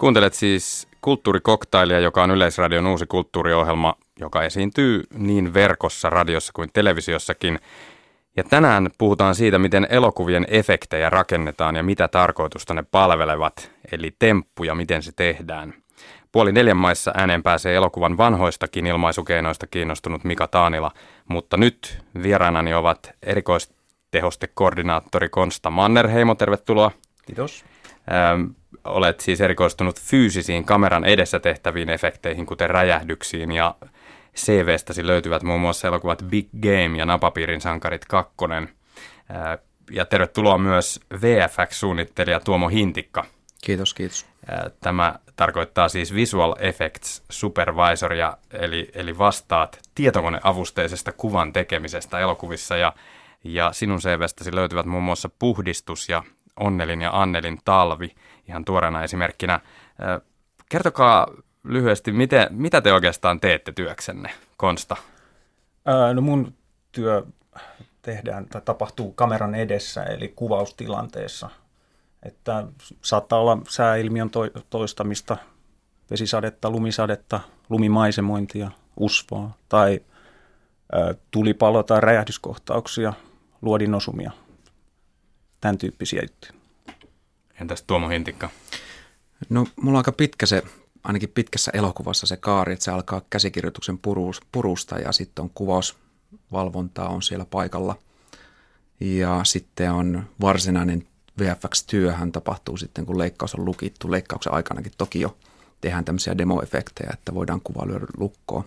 Kuuntelet siis Kulttuurikoktailia, joka on Yleisradion uusi kulttuuriohjelma, joka esiintyy niin verkossa, radiossa kuin televisiossakin. Ja tänään puhutaan siitä, miten elokuvien efektejä rakennetaan ja mitä tarkoitusta ne palvelevat, eli temppuja, miten se tehdään. Puoli neljän maissa ääneen pääsee elokuvan vanhoistakin ilmaisukeinoista kiinnostunut Mika Taanila, mutta nyt vieraanani ovat erikoistehostekoordinaattori Konsta Mannerheimo, tervetuloa. Kiitos. Ähm, olet siis erikoistunut fyysisiin kameran edessä tehtäviin efekteihin, kuten räjähdyksiin ja CVstäsi löytyvät muun muassa elokuvat Big Game ja Napapiirin sankarit 2. Äh, ja tervetuloa myös VFX-suunnittelija Tuomo Hintikka. Kiitos, kiitos. Tämä tarkoittaa siis Visual Effects Supervisoria, eli, eli vastaat tietokoneavusteisesta kuvan tekemisestä elokuvissa ja, ja sinun CVstäsi löytyvät muun muassa puhdistus ja Onnelin ja Annelin talvi ihan tuoreena esimerkkinä. Kertokaa lyhyesti, miten, mitä te oikeastaan teette työksenne, Konsta? Ää, no mun työ tehdään tai tapahtuu kameran edessä, eli kuvaustilanteessa. Että saattaa olla sääilmiön toistamista, vesisadetta, lumisadetta, lumimaisemointia, usvaa tai tulipalo- tai räjähdyskohtauksia, luodinosumia – tämän tyyppisiä juttuja. Entäs Tuomo Hintikka? No mulla on aika pitkä se, ainakin pitkässä elokuvassa se kaari, että se alkaa käsikirjoituksen purusta ja sitten on kuvausvalvontaa on siellä paikalla. Ja sitten on varsinainen VFX-työhän tapahtuu sitten, kun leikkaus on lukittu. Leikkauksen aikanakin toki jo tehdään tämmöisiä demoefektejä, että voidaan kuva lyödä lukkoon.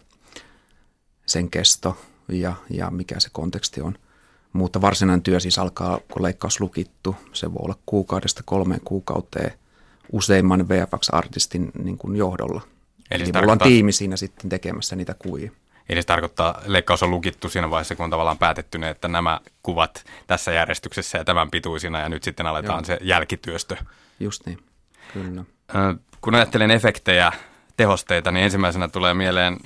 Sen kesto ja, ja mikä se konteksti on – mutta varsinainen työ siis alkaa, kun leikkaus lukittu. Se voi olla kuukaudesta kolmeen kuukauteen useimman VFX-artistin niin kuin johdolla. Eli, Eli mulla on tiimi siinä sitten tekemässä niitä kuvia. Eli se tarkoittaa, leikkaus on lukittu siinä vaiheessa, kun on tavallaan päätetty, että nämä kuvat tässä järjestyksessä ja tämän pituisina, ja nyt sitten aletaan Joo. se jälkityöstö. Just niin, kyllä. Kun ajattelen efektejä, tehosteita, niin ensimmäisenä tulee mieleen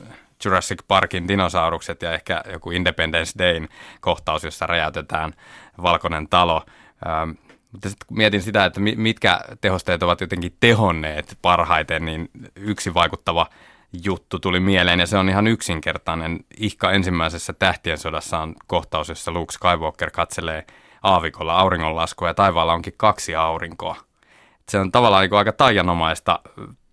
Jurassic Parkin dinosaurukset ja ehkä joku Independence Dayn kohtaus, jossa räjäytetään valkoinen talo. Ähm, mutta sitten mietin sitä, että mitkä tehosteet ovat jotenkin tehonneet parhaiten, niin yksi vaikuttava juttu tuli mieleen ja se on ihan yksinkertainen. Ihka ensimmäisessä Tähtien sodassa on kohtaus, jossa Luke Skywalker katselee aavikolla auringonlaskua ja taivaalla onkin kaksi aurinkoa. Se on tavallaan niin aika taianomaista.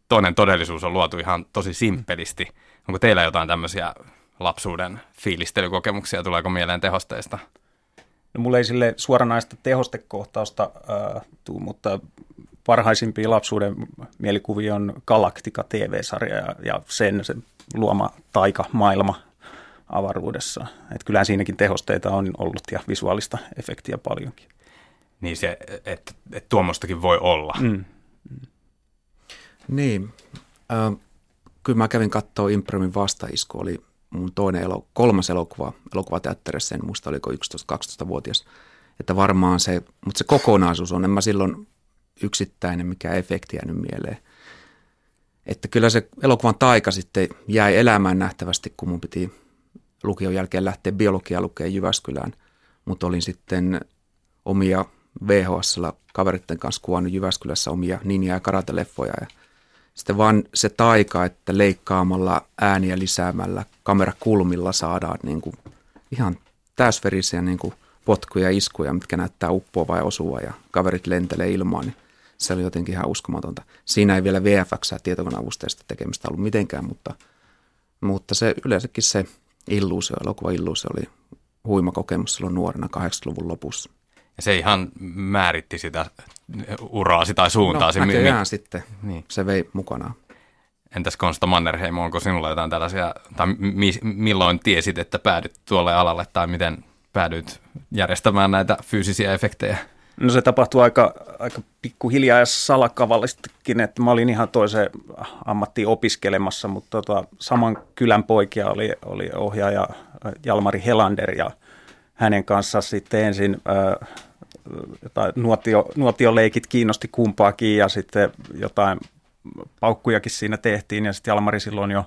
Toinen todellisuus on luotu ihan tosi simppelisti. Mm Onko teillä jotain tämmöisiä lapsuuden fiilistelykokemuksia, tuleeko mieleen tehosteista? No, mulla ei sille suoranaista tehostekohtausta äh, tuu, mutta parhaisimpia lapsuuden mielikuvia on Galactica TV-sarja ja, ja sen se luoma taika-maailma avaruudessa. Et kyllähän siinäkin tehosteita on ollut ja visuaalista efektiä paljonkin. Niin se, että et tuommoistakin voi olla. Mm. Mm. Niin. Äh, kyllä mä kävin katsoa Impremin vastaisku, oli mun toinen elo, kolmas elokuva, elokuvateatterissa, en muista oliko 11-12-vuotias. Että varmaan se, mutta se kokonaisuus on, en mä silloin yksittäinen, mikä efekti jäänyt mieleen. Että kyllä se elokuvan taika sitten jäi elämään nähtävästi, kun mun piti lukion jälkeen lähteä biologiaa lukeen Jyväskylään. Mutta olin sitten omia VHSlla kaveritten kanssa kuvannut Jyväskylässä omia ninja- ja karateleffoja ja sitten vaan se taika, että leikkaamalla ääniä lisäämällä kamerakulmilla saadaan niin kuin ihan täysverisiä niin kuin potkuja ja iskuja, mitkä näyttää uppoa ja osua ja kaverit lentelee ilmaan, niin se oli jotenkin ihan uskomatonta. Siinä ei vielä VFX tietokoneavusteista tekemistä ollut mitenkään, mutta, mutta se yleensäkin se illuusio, elokuva illuusio oli huima kokemus silloin nuorena 80-luvun lopussa. Se ihan määritti sitä uraasi tai suuntaasi. No, näköjään mi- sitten. Niin. Se vei mukanaan. Entäs Konsta Mannerheimo, onko sinulla jotain tällaisia, tai mi- milloin tiesit, että päädyt tuolle alalle, tai miten päädyit järjestämään näitä fyysisiä efektejä? No se tapahtui aika, aika pikkuhiljaa ja salakavallistikin, että mä olin ihan toisen ammattiin opiskelemassa, mutta tota, saman kylän poikia oli, oli ohjaaja Jalmari Helander ja hänen kanssa sitten ensin äh, jotain nuotio, nuotioleikit kiinnosti kumpaakin ja sitten jotain paukkujakin siinä tehtiin ja sitten Jalmari silloin jo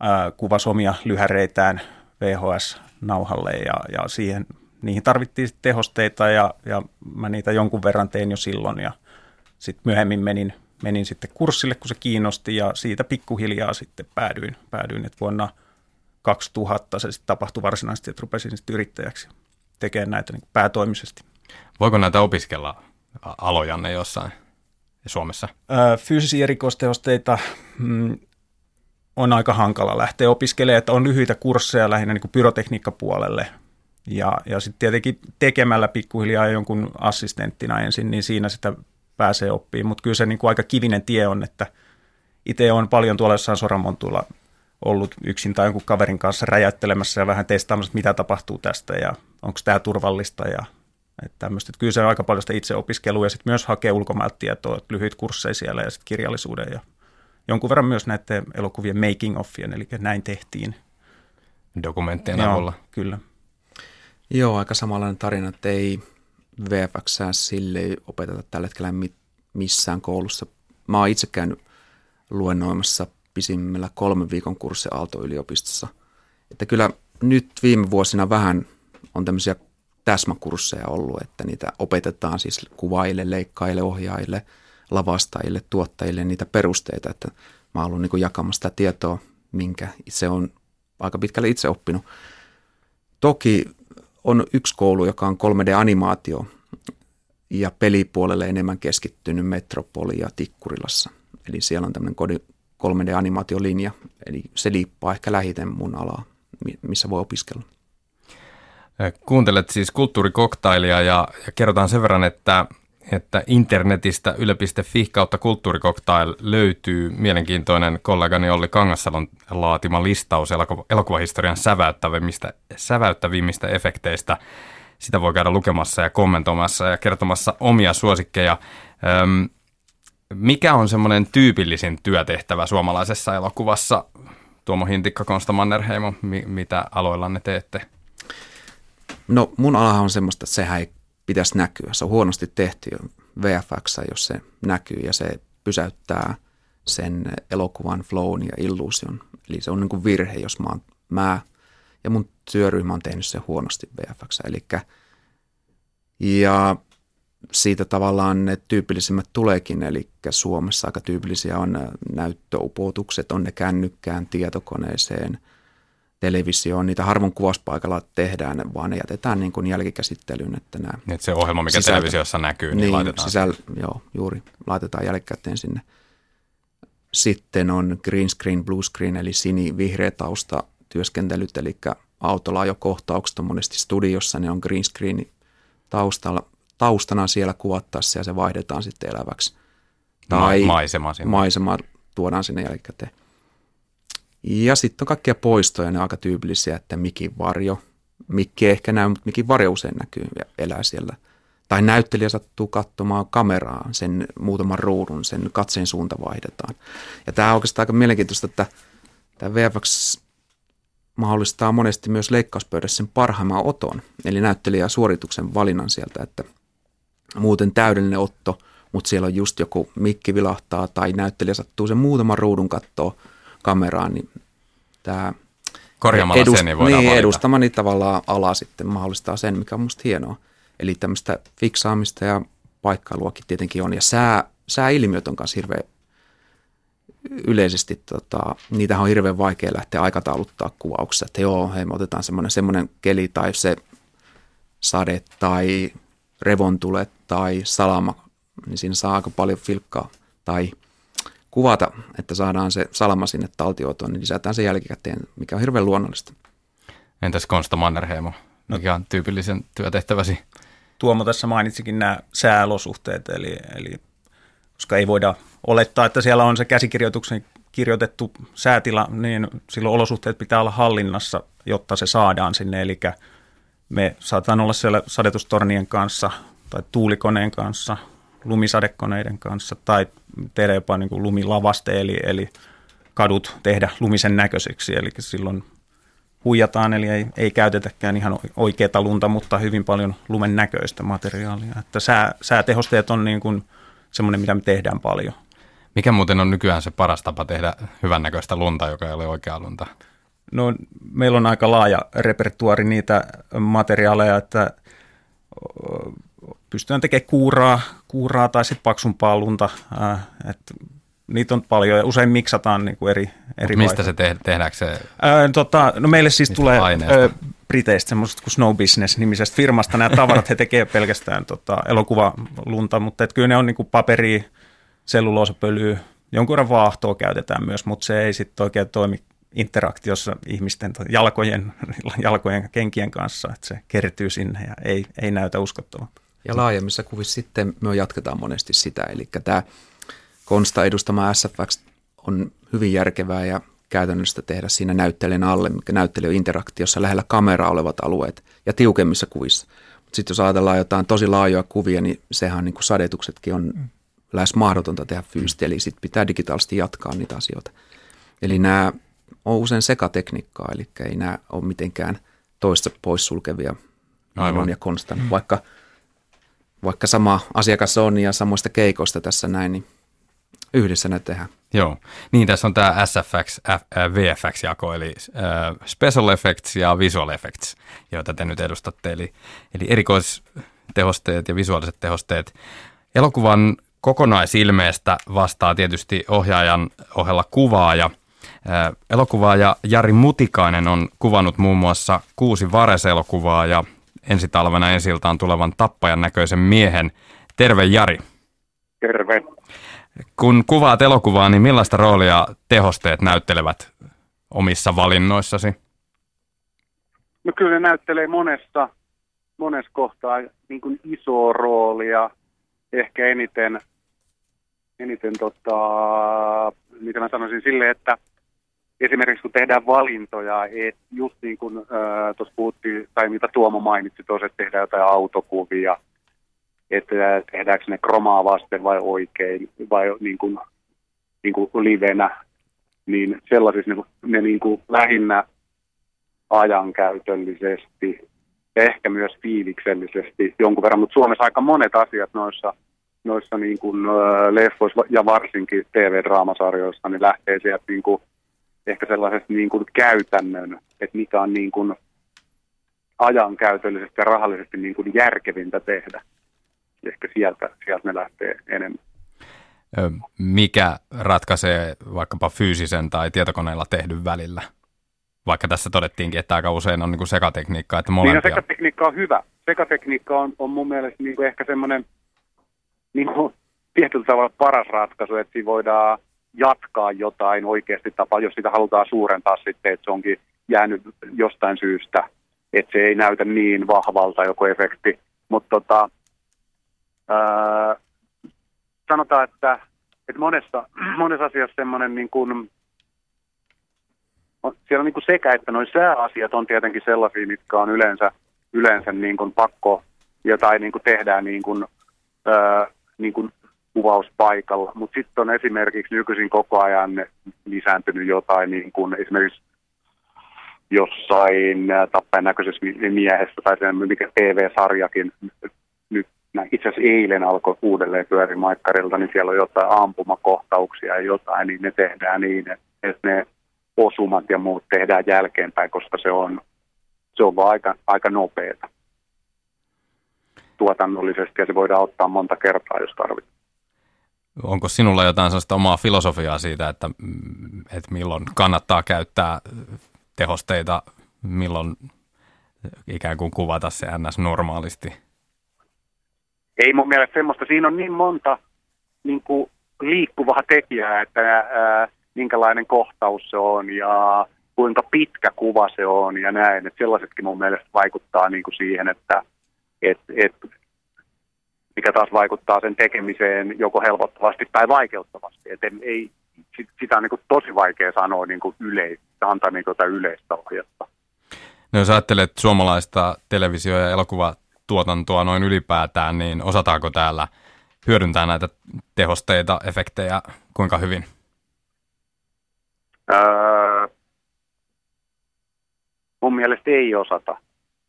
ää, kuvasi omia lyhäreitään VHS-nauhalle ja, ja siihen, niihin tarvittiin tehosteita ja, ja mä niitä jonkun verran tein jo silloin ja sitten myöhemmin menin menin sitten kurssille, kun se kiinnosti ja siitä pikkuhiljaa sitten päädyin, päädyin että vuonna 2000 se sitten tapahtui varsinaisesti, että rupesin sitten yrittäjäksi tekemään näitä niin päätoimisesti. Voiko näitä opiskella alojanne jossain Suomessa? fyysisiä erikoistehosteita mm, on aika hankala lähteä opiskelemaan, että on lyhyitä kursseja lähinnä niin kuin pyrotekniikkapuolelle. Ja, ja sitten tietenkin tekemällä pikkuhiljaa jonkun assistenttina ensin, niin siinä sitä pääsee oppimaan. Mutta kyllä se niin kuin aika kivinen tie on, että itse on paljon tuolla jossain Soramontuilla ollut yksin tai jonkun kaverin kanssa räjäyttelemässä ja vähän testaamassa, mitä tapahtuu tästä ja onko tämä turvallista ja että tämmöistä. Että kyllä se on aika paljon sitä itse opiskelua ja sitten myös hakee ulkomailta tietoa, lyhyt kursseja siellä ja sitten kirjallisuuden ja jonkun verran myös näiden elokuvien making offien, eli näin tehtiin. Dokumenttien Joo, avulla. Kyllä. Joo, aika samanlainen tarina, että ei VFX sille opeteta tällä hetkellä missään koulussa. Mä oon itse käynyt luennoimassa pisimmällä kolmen viikon kurssi Aalto-yliopistossa. Että kyllä nyt viime vuosina vähän on tämmöisiä täsmäkursseja ollut, että niitä opetetaan siis kuvaajille, leikkaajille, ohjaajille, lavastajille, tuottajille niitä perusteita, että mä oon niin jakamassa sitä tietoa, minkä itse on aika pitkälle itse oppinut. Toki on yksi koulu, joka on 3D-animaatio ja pelipuolelle enemmän keskittynyt Metropoli ja Tikkurilassa. Eli siellä on tämmöinen 3D-animaatiolinja, eli se liippaa ehkä lähiten mun alaa, missä voi opiskella. Kuuntelet siis kulttuurikoktailia ja, ja kerrotaan sen verran, että, että internetistä yle.fi kautta kulttuurikoktail löytyy mielenkiintoinen kollegani Olli Kangassalon laatima listaus elokuvahistorian säväyttävimmistä, säväyttävimmistä efekteistä. Sitä voi käydä lukemassa ja kommentoimassa ja kertomassa omia suosikkeja. Öm, mikä on semmoinen tyypillisin työtehtävä suomalaisessa elokuvassa? Tuomo Hintikka, Konsta Mannerheimo, mi- mitä aloillanne teette? No mun alahan on semmoista, että sehän ei pitäisi näkyä. Se on huonosti tehty VFX, jos se näkyy ja se pysäyttää sen elokuvan flown ja illuusion. Eli se on niin kuin virhe, jos mä, oon, mä ja mun työryhmä on tehnyt se huonosti VFX. Eli ja siitä tavallaan ne tyypillisimmät tuleekin, eli Suomessa aika tyypillisiä on näyttöupotukset, on ne kännykkään, tietokoneeseen, televisioon. Niitä harvoin kuvauspaikalla tehdään, vaan ne jätetään niin kuin jälkikäsittelyyn. Että nämä niin, että se ohjelma, mikä sisältö, televisiossa näkyy, niin, niin laitetaan sisäl, Joo, juuri, laitetaan jälkikäteen sinne. Sitten on green screen, blue screen, eli sini-vihreä tausta työskentelyt, eli autolla jo kohtaukset on monesti studiossa, ne on green screen taustalla taustana siellä kuvattaessa ja se vaihdetaan sitten eläväksi. Tai maisema sinne. Maisema tuodaan sinne jälkikäteen. Ja sitten on kaikkia poistoja, ne on aika tyypillisiä, että mikin varjo. Mikki ehkä näy, mutta mikin varjo usein näkyy ja elää siellä. Tai näyttelijä sattuu katsomaan kameraa, sen muutaman ruudun, sen katseen suunta vaihdetaan. Ja tämä on oikeastaan aika mielenkiintoista, että tämä VFX mahdollistaa monesti myös leikkauspöydässä sen parhaimman oton, eli näyttelijä suorituksen valinnan sieltä, että – muuten täydellinen otto, mutta siellä on just joku mikki vilahtaa tai näyttelijä sattuu sen muutaman ruudun kattoa kameraan, niin tämä Korjaamalla edust- sen, niin voidaan niin, edustamani tavallaan ala sitten mahdollistaa sen, mikä on musta hienoa. Eli tämmöistä fiksaamista ja paikkailuakin tietenkin on. Ja sää, sääilmiöt on kanssa hirveän yleisesti, tota, niitä on hirveän vaikea lähteä aikatauluttaa kuvauksessa. Että joo, hei, me otetaan semmoinen, semmoinen keli tai se sade tai revontulet tai salama, niin siinä saa aika paljon filkkaa tai kuvata, että saadaan se salama sinne taltioitoon, niin lisätään se jälkikäteen, mikä on hirveän luonnollista. Entäs Konsta Mannerheimo, mikä on tyypillisen työtehtäväsi? Tuomo tässä mainitsikin nämä sääolosuhteet, eli, eli koska ei voida olettaa, että siellä on se käsikirjoituksen kirjoitettu säätila, niin silloin olosuhteet pitää olla hallinnassa, jotta se saadaan sinne, eli me saataan olla siellä sadetustornien kanssa tai tuulikoneen kanssa, lumisadekoneiden kanssa tai tehdä jopa niin kuin lumilavaste, eli, eli kadut tehdä lumisen näköiseksi, eli silloin huijataan, eli ei, ei käytetäkään ihan oikeaa lunta, mutta hyvin paljon lumen näköistä materiaalia. Että sää, säätehosteet on niin kuin semmoinen, mitä me tehdään paljon. Mikä muuten on nykyään se paras tapa tehdä hyvännäköistä lunta, joka ei ole oikeaa lunta? No, meillä on aika laaja repertuari niitä materiaaleja, että pystytään tekemään kuuraa, kuuraa tai sitten paksumpaa lunta. Ää, et niitä on paljon ja usein miksataan niin kuin eri, eri Mistä se te- tehdäänkö se? Ää, tota, no meille siis tulee aineesta? ö, Briteistä semmoisesta kuin Snow Business nimisestä firmasta. Nämä tavarat he tekevät pelkästään tota, elokuvalunta, mutta et kyllä ne on niin kuin paperi, selluloosapölyä, jonkun verran vaahtoa käytetään myös, mutta se ei sitten oikein toimi interaktiossa ihmisten jalkojen, jalkojen kenkien kanssa, että se kertyy sinne ja ei, ei näytä uskottavalta. Ja laajemmissa kuvissa sitten me jatketaan monesti sitä, eli tämä Konsta edustama SFX on hyvin järkevää ja käytännössä tehdä siinä näyttelijän alle, mikä näyttelijä interaktiossa lähellä kameraa olevat alueet ja tiukemmissa kuvissa. Mutta sitten jos ajatellaan jotain tosi laajoja kuvia, niin sehän niin kuin sadetuksetkin on lähes mahdotonta tehdä fyysisesti, eli sitten pitää digitaalisesti jatkaa niitä asioita. Eli nämä on usein sekatekniikkaa, eli ei nämä ole mitenkään toista poissulkevia Aivan. Ja Konstan, vaikka, vaikka sama asiakas on ja samoista keikoista tässä näin, niin yhdessä ne tehdään. Joo, niin tässä on tämä SFX, F, äh, VFX-jako, eli äh, Special Effects ja Visual Effects, joita te nyt edustatte, eli, eli erikoistehosteet ja visuaaliset tehosteet. Elokuvan kokonaisilmeestä vastaa tietysti ohjaajan ohella kuvaaja. Äh, Elokuvaaja Jari Mutikainen on kuvannut muun muassa kuusi Vares-elokuvaa ja ensi talvena ensiltaan tulevan tappajan näköisen miehen. Terve Jari! Terve. Kun kuvaat elokuvaa, niin millaista roolia tehosteet näyttelevät omissa valinnoissasi? No kyllä ne näyttelee monessa, monessa kohtaa niin kuin isoa roolia. Ehkä eniten, eniten tota, mitä mä sanoisin sille, että esimerkiksi kun tehdään valintoja, että just niin kuin tuossa puhuttiin, tai mitä Tuomo mainitsi tuossa, että tehdään jotain autokuvia, että tehdäänkö ne kromaa vasten vai oikein, vai niin kuin, niin kuin livenä, niin sellaisissa ne, ne niin kuin lähinnä ajankäytöllisesti ja ehkä myös fiiliksellisesti jonkun verran, mutta Suomessa aika monet asiat noissa, noissa niin kuin, leffoissa ja varsinkin TV-draamasarjoissa niin lähtee sieltä niin kuin, ehkä sellaisesta niin kuin käytännön, että mikä on niin kuin ajankäytöllisesti ja rahallisesti niin kuin järkevintä tehdä. Ehkä sieltä, sieltä ne lähtee enemmän. Mikä ratkaisee vaikkapa fyysisen tai tietokoneella tehdyn välillä? Vaikka tässä todettiinkin, että aika usein on niin kuin sekatekniikkaa, että Niin ja molempia. sekatekniikka on hyvä. Sekatekniikka on, on mun mielestä niin kuin ehkä semmoinen niin kuin tietyllä tavalla paras ratkaisu, että siinä voidaan jatkaa jotain oikeasti tapaa, jos sitä halutaan suurentaa sitten, että se onkin jäänyt jostain syystä, että se ei näytä niin vahvalta joku efekti. Mutta tota, sanotaan, että, että monessa, monessa asiassa semmoinen niin kuin, siellä on niin kuin sekä, että noin sääasiat on tietenkin sellaisia, mitkä on yleensä, yleensä niin kuin pakko jotain niin kuin tehdään niin kuin, ää, niin kuin kuvauspaikalla. Mutta sitten on esimerkiksi nykyisin koko ajan lisääntynyt jotain, niin kuin esimerkiksi jossain ää, tappajan näköisessä mi- miehessä tai sen, mikä TV-sarjakin nyt itse asiassa eilen alkoi uudelleen pyöri Maikkarilta, niin siellä on jotain ampumakohtauksia ja jotain, niin ne tehdään niin, että, että ne osumat ja muut tehdään jälkeenpäin, koska se on, se on vaan aika, aika nopeata tuotannollisesti ja se voidaan ottaa monta kertaa, jos tarvitaan. Onko sinulla jotain sellaista omaa filosofiaa siitä, että, mm, että milloin kannattaa käyttää tehosteita, milloin ikään kuin kuvata se ns. normaalisti? Ei mun mielestä semmoista, siinä on niin monta niin kuin liikkuvaa tekijää, että ää, minkälainen kohtaus se on ja kuinka pitkä kuva se on ja näin. Että sellaisetkin mun mielestä vaikuttaa niin kuin siihen, että et, et, mikä taas vaikuttaa sen tekemiseen joko helpottavasti tai vaikeuttavasti. Et en- ei, sit, sitä on niin kuin tosi vaikea sanoa niin kuin yleistä, antaa niin kuin yleistä ohjetta. No jos ajattelet suomalaista televisio- ja elokuvatuotantoa noin ylipäätään, niin osataanko täällä hyödyntää näitä tehosteita, efektejä kuinka hyvin? Öö, mun mielestä ei osata.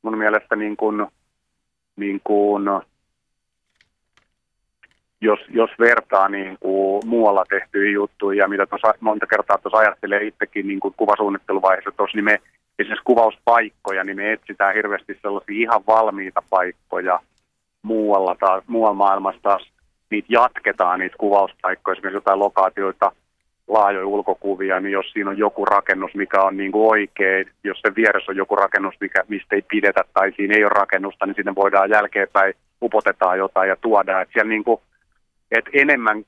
Mun mielestä niin kuin, niin kuin, jos, jos vertaa niin kuin muualla tehtyihin juttuihin ja mitä tuossa monta kertaa tuossa ajattelee itsekin niin kuin kuvasuunnitteluvaiheessa tuossa, niin me esimerkiksi kuvauspaikkoja, niin me etsitään hirveästi sellaisia ihan valmiita paikkoja, muualla, taas, muualla maailmassa taas niitä jatketaan, niitä kuvauspaikkoja, esimerkiksi jotain lokaatioita, laajoja ulkokuvia, niin jos siinä on joku rakennus, mikä on niin kuin oikein, jos se vieressä on joku rakennus, mikä, mistä ei pidetä tai siinä ei ole rakennusta, niin sinne voidaan jälkeenpäin upotetaan jotain ja tuodaan. Että siellä niin kuin, että enemmän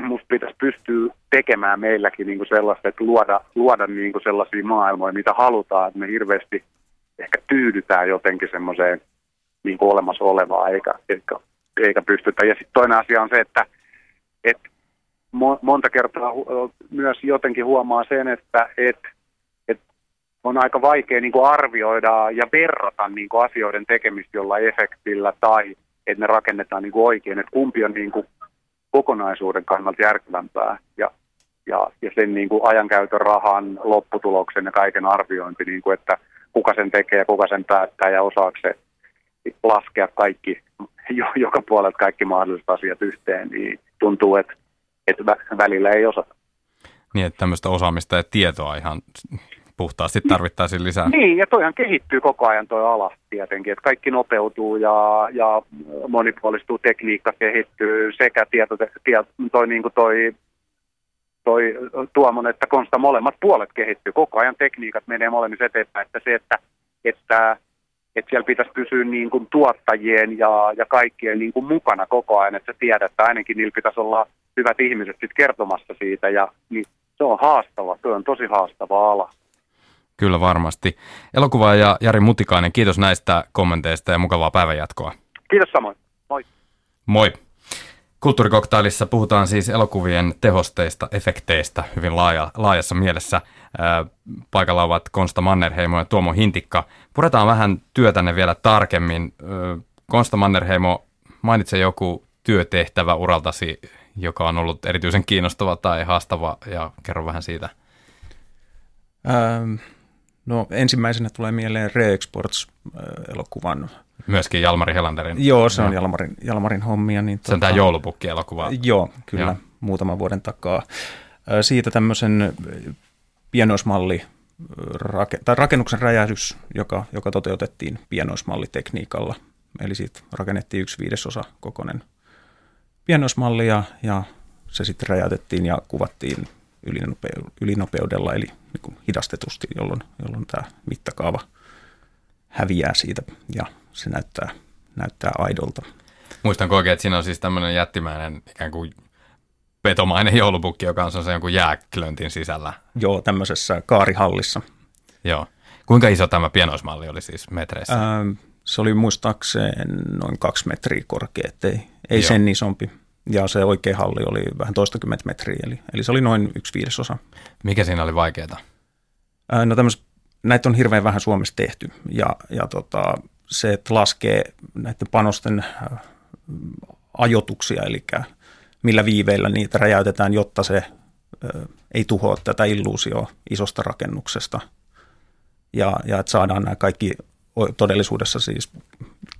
musta pitäisi pystyä tekemään meilläkin niin kuin sellaista, että luoda, luoda niin kuin sellaisia maailmoja, mitä halutaan, että me hirveästi ehkä tyydytään jotenkin semmoiseen niin kuin olemassa olevaa, eikä, eikä, eikä pystytä. Ja sitten toinen asia on se, että, että monta kertaa myös jotenkin huomaa sen, että, että, että on aika vaikea niin kuin arvioida ja verrata niin kuin asioiden tekemistä jollain efektillä tai että ne rakennetaan niin kuin oikein, että kumpi on niin kuin kokonaisuuden kannalta järkevämpää ja, ja, ja sen niin kuin ajankäytön, rahan, lopputuloksen ja kaiken arviointi, niin kuin, että kuka sen tekee ja kuka sen päättää ja osaako se laskea kaikki, joka puolelta kaikki mahdolliset asiat yhteen, niin tuntuu, että, että välillä ei osata. Niin, että tämmöistä osaamista ja tietoa ihan puhtaasti tarvittaisiin lisää. Niin, ja toihan kehittyy koko ajan toi ala tietenkin, että kaikki nopeutuu ja, ja monipuolistuu, tekniikka kehittyy sekä tieto, tieto toi, niin kuin toi, toi Tuomon että Konsta molemmat puolet kehittyy. Koko ajan tekniikat menee molemmissa eteenpäin, että se, että, että että siellä pitäisi pysyä niin kuin tuottajien ja, ja kaikkien niin kuin mukana koko ajan, että sä tiedät, että ainakin niillä pitäisi olla hyvät ihmiset sit kertomassa siitä, ja niin se on haastava, se on tosi haastava ala. Kyllä varmasti. Elokuvaaja Jari Mutikainen, kiitos näistä kommenteista ja mukavaa päivänjatkoa. Kiitos samoin. Moi. Moi. Kulttuurikoktailissa puhutaan siis elokuvien tehosteista, efekteistä hyvin laaja, laajassa mielessä. Ää, paikalla ovat Konsta Mannerheimo ja Tuomo Hintikka. Puretaan vähän työtänne vielä tarkemmin. Konsta Mannerheimo, mainitse joku työtehtävä uraltasi, joka on ollut erityisen kiinnostava tai haastava ja kerro vähän siitä. Ähm, No ensimmäisenä tulee mieleen Re-Exports-elokuvan. Myöskin Jalmari Helanderin. Joo, se on no. Jalmarin, Jalmarin hommia. Niin se on tota, tämä joulupukki-elokuva. Joo, kyllä, joo. muutaman vuoden takaa. Siitä tämmöisen pienoismalli, tai rakennuksen räjähdys, joka, joka toteutettiin pienoismallitekniikalla. Eli siitä rakennettiin yksi viidesosa kokonen pienoismalli ja, ja se sitten räjäytettiin ja kuvattiin ylinopeudella, eli niin kuin hidastetusti, jolloin, jolloin tämä mittakaava häviää siitä ja se näyttää, näyttää aidolta. Muistan oikein, että siinä on siis tämmöinen jättimäinen ikään kuin petomainen joulupukki, joka on se jonkun jääklöntin sisällä. Joo, tämmöisessä kaarihallissa. Joo. Kuinka iso tämä pienoismalli oli siis metreissä? Ää, se oli muistaakseen noin kaksi metriä korkea, ei, ei sen isompi ja se oikea halli oli vähän toistakymmentä metriä, eli, eli se oli noin yksi viidesosa. Mikä siinä oli vaikeaa? No tämmöis, näitä on hirveän vähän Suomessa tehty, ja, ja tota, se, että laskee näiden panosten ajotuksia, eli millä viiveillä niitä räjäytetään, jotta se ei tuhoa tätä illuusioa isosta rakennuksesta. Ja, ja että saadaan nämä kaikki todellisuudessa siis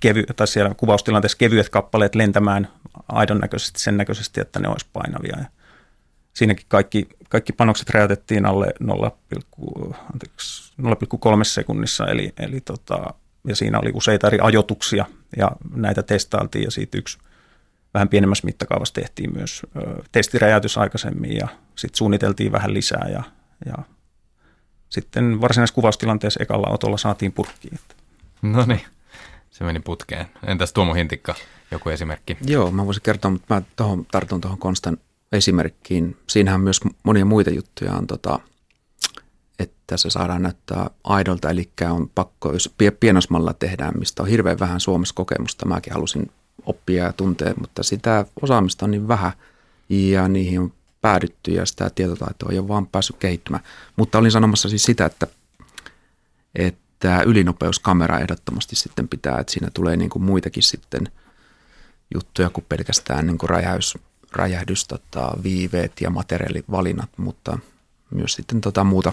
kevy, tai siellä kuvaustilanteessa kevyet kappaleet lentämään aidon näköisesti sen näköisesti, että ne olisi painavia. Ja siinäkin kaikki, kaikki panokset räjäytettiin alle 0,3 sekunnissa, eli, eli tota, ja siinä oli useita eri ajotuksia, ja näitä testailtiin, ja siitä yksi vähän pienemmässä mittakaavassa tehtiin myös ö, testiräjäytys aikaisemmin, ja sitten suunniteltiin vähän lisää, ja, ja sitten varsinaisessa kuvaustilanteessa ekalla otolla saatiin purkkiin. No niin, se meni putkeen. Entäs Tuomo Hintikka, joku esimerkki? Joo, mä voisin kertoa, mutta mä tohon, tartun tuohon Konstan esimerkkiin. Siinähän myös monia muita juttuja on, tota, että se saadaan näyttää aidolta, eli on pakko, jos pienosmalla tehdään, mistä on hirveän vähän Suomessa kokemusta, mäkin halusin oppia ja tuntea, mutta sitä osaamista on niin vähän ja niihin on päädytty ja sitä tietotaitoa ei ole vaan päässyt kehittymään. Mutta olin sanomassa siis sitä, että, että tämä ylinopeuskamera ehdottomasti sitten pitää, että siinä tulee niin kuin muitakin sitten juttuja kuin pelkästään niin kuin räjähdys, räjähdys tota, viiveet ja materiaalivalinnat, mutta myös sitten tota muuta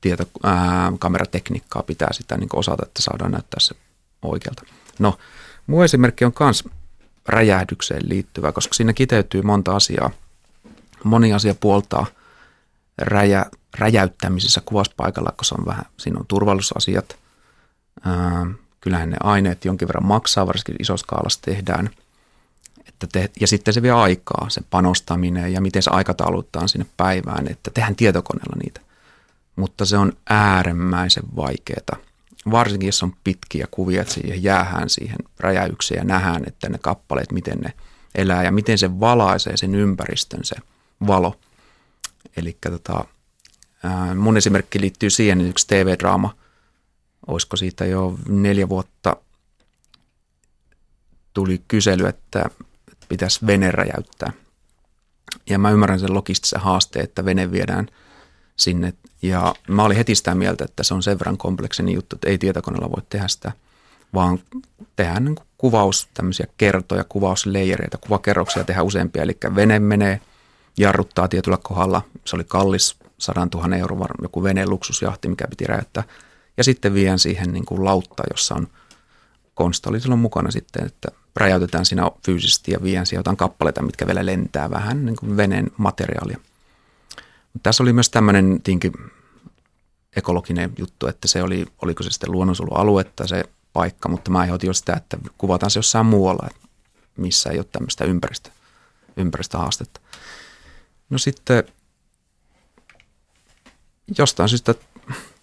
tieto, ää, kameratekniikkaa pitää sitä niin osata, että saadaan näyttää se oikealta. No, muu esimerkki on myös räjähdykseen liittyvä, koska siinä kiteytyy monta asiaa. Moni asia puoltaa räjä, räjäyttämisessä kuvauspaikalla, se on vähän, siinä on turvallisuusasiat, ää, kyllähän ne aineet jonkin verran maksaa, varsinkin isoskaalassa tehdään. Että te, ja sitten se vie aikaa, se panostaminen ja miten se aikatauluttaa sinne päivään, että tehdään tietokoneella niitä. Mutta se on äärimmäisen vaikeaa. Varsinkin jos on pitkiä kuvia, että siihen jäähän siihen räjäykseen ja nähdään, että ne kappaleet, miten ne elää ja miten se valaisee sen ympäristön se valo. Eli tota, mun esimerkki liittyy siihen, että yksi TV-draama, olisiko siitä jo neljä vuotta, tuli kysely, että pitäisi vene räjäyttää. Ja mä ymmärrän sen logistisen haasteen, että vene viedään sinne. Ja mä olin heti sitä mieltä, että se on sen verran kompleksinen juttu, että ei tietokoneella voi tehdä sitä, vaan tehdään niin kuvaus, tämmöisiä kertoja, kuvausleijereitä, kuvakerroksia tehdään useampia. Eli vene menee, jarruttaa tietyllä kohdalla. Se oli kallis, 100 000 euroa joku veneen luksusjahti, mikä piti räjäyttää. Ja sitten vien siihen niin kuin lautta, jossa on konsta oli silloin mukana sitten, että räjäytetään siinä fyysisesti ja vien siihen jotain kappaleita, mitkä vielä lentää vähän niin kuin veneen materiaalia. Mutta tässä oli myös tämmöinen tinki ekologinen juttu, että se oli, oliko se sitten luonnonsuojelualuetta se paikka, mutta mä aiheutin jo sitä, että kuvataan se jossain muualla, missä ei ole tämmöistä ympäristö, ympäristöhaastetta. No sitten jostain syystä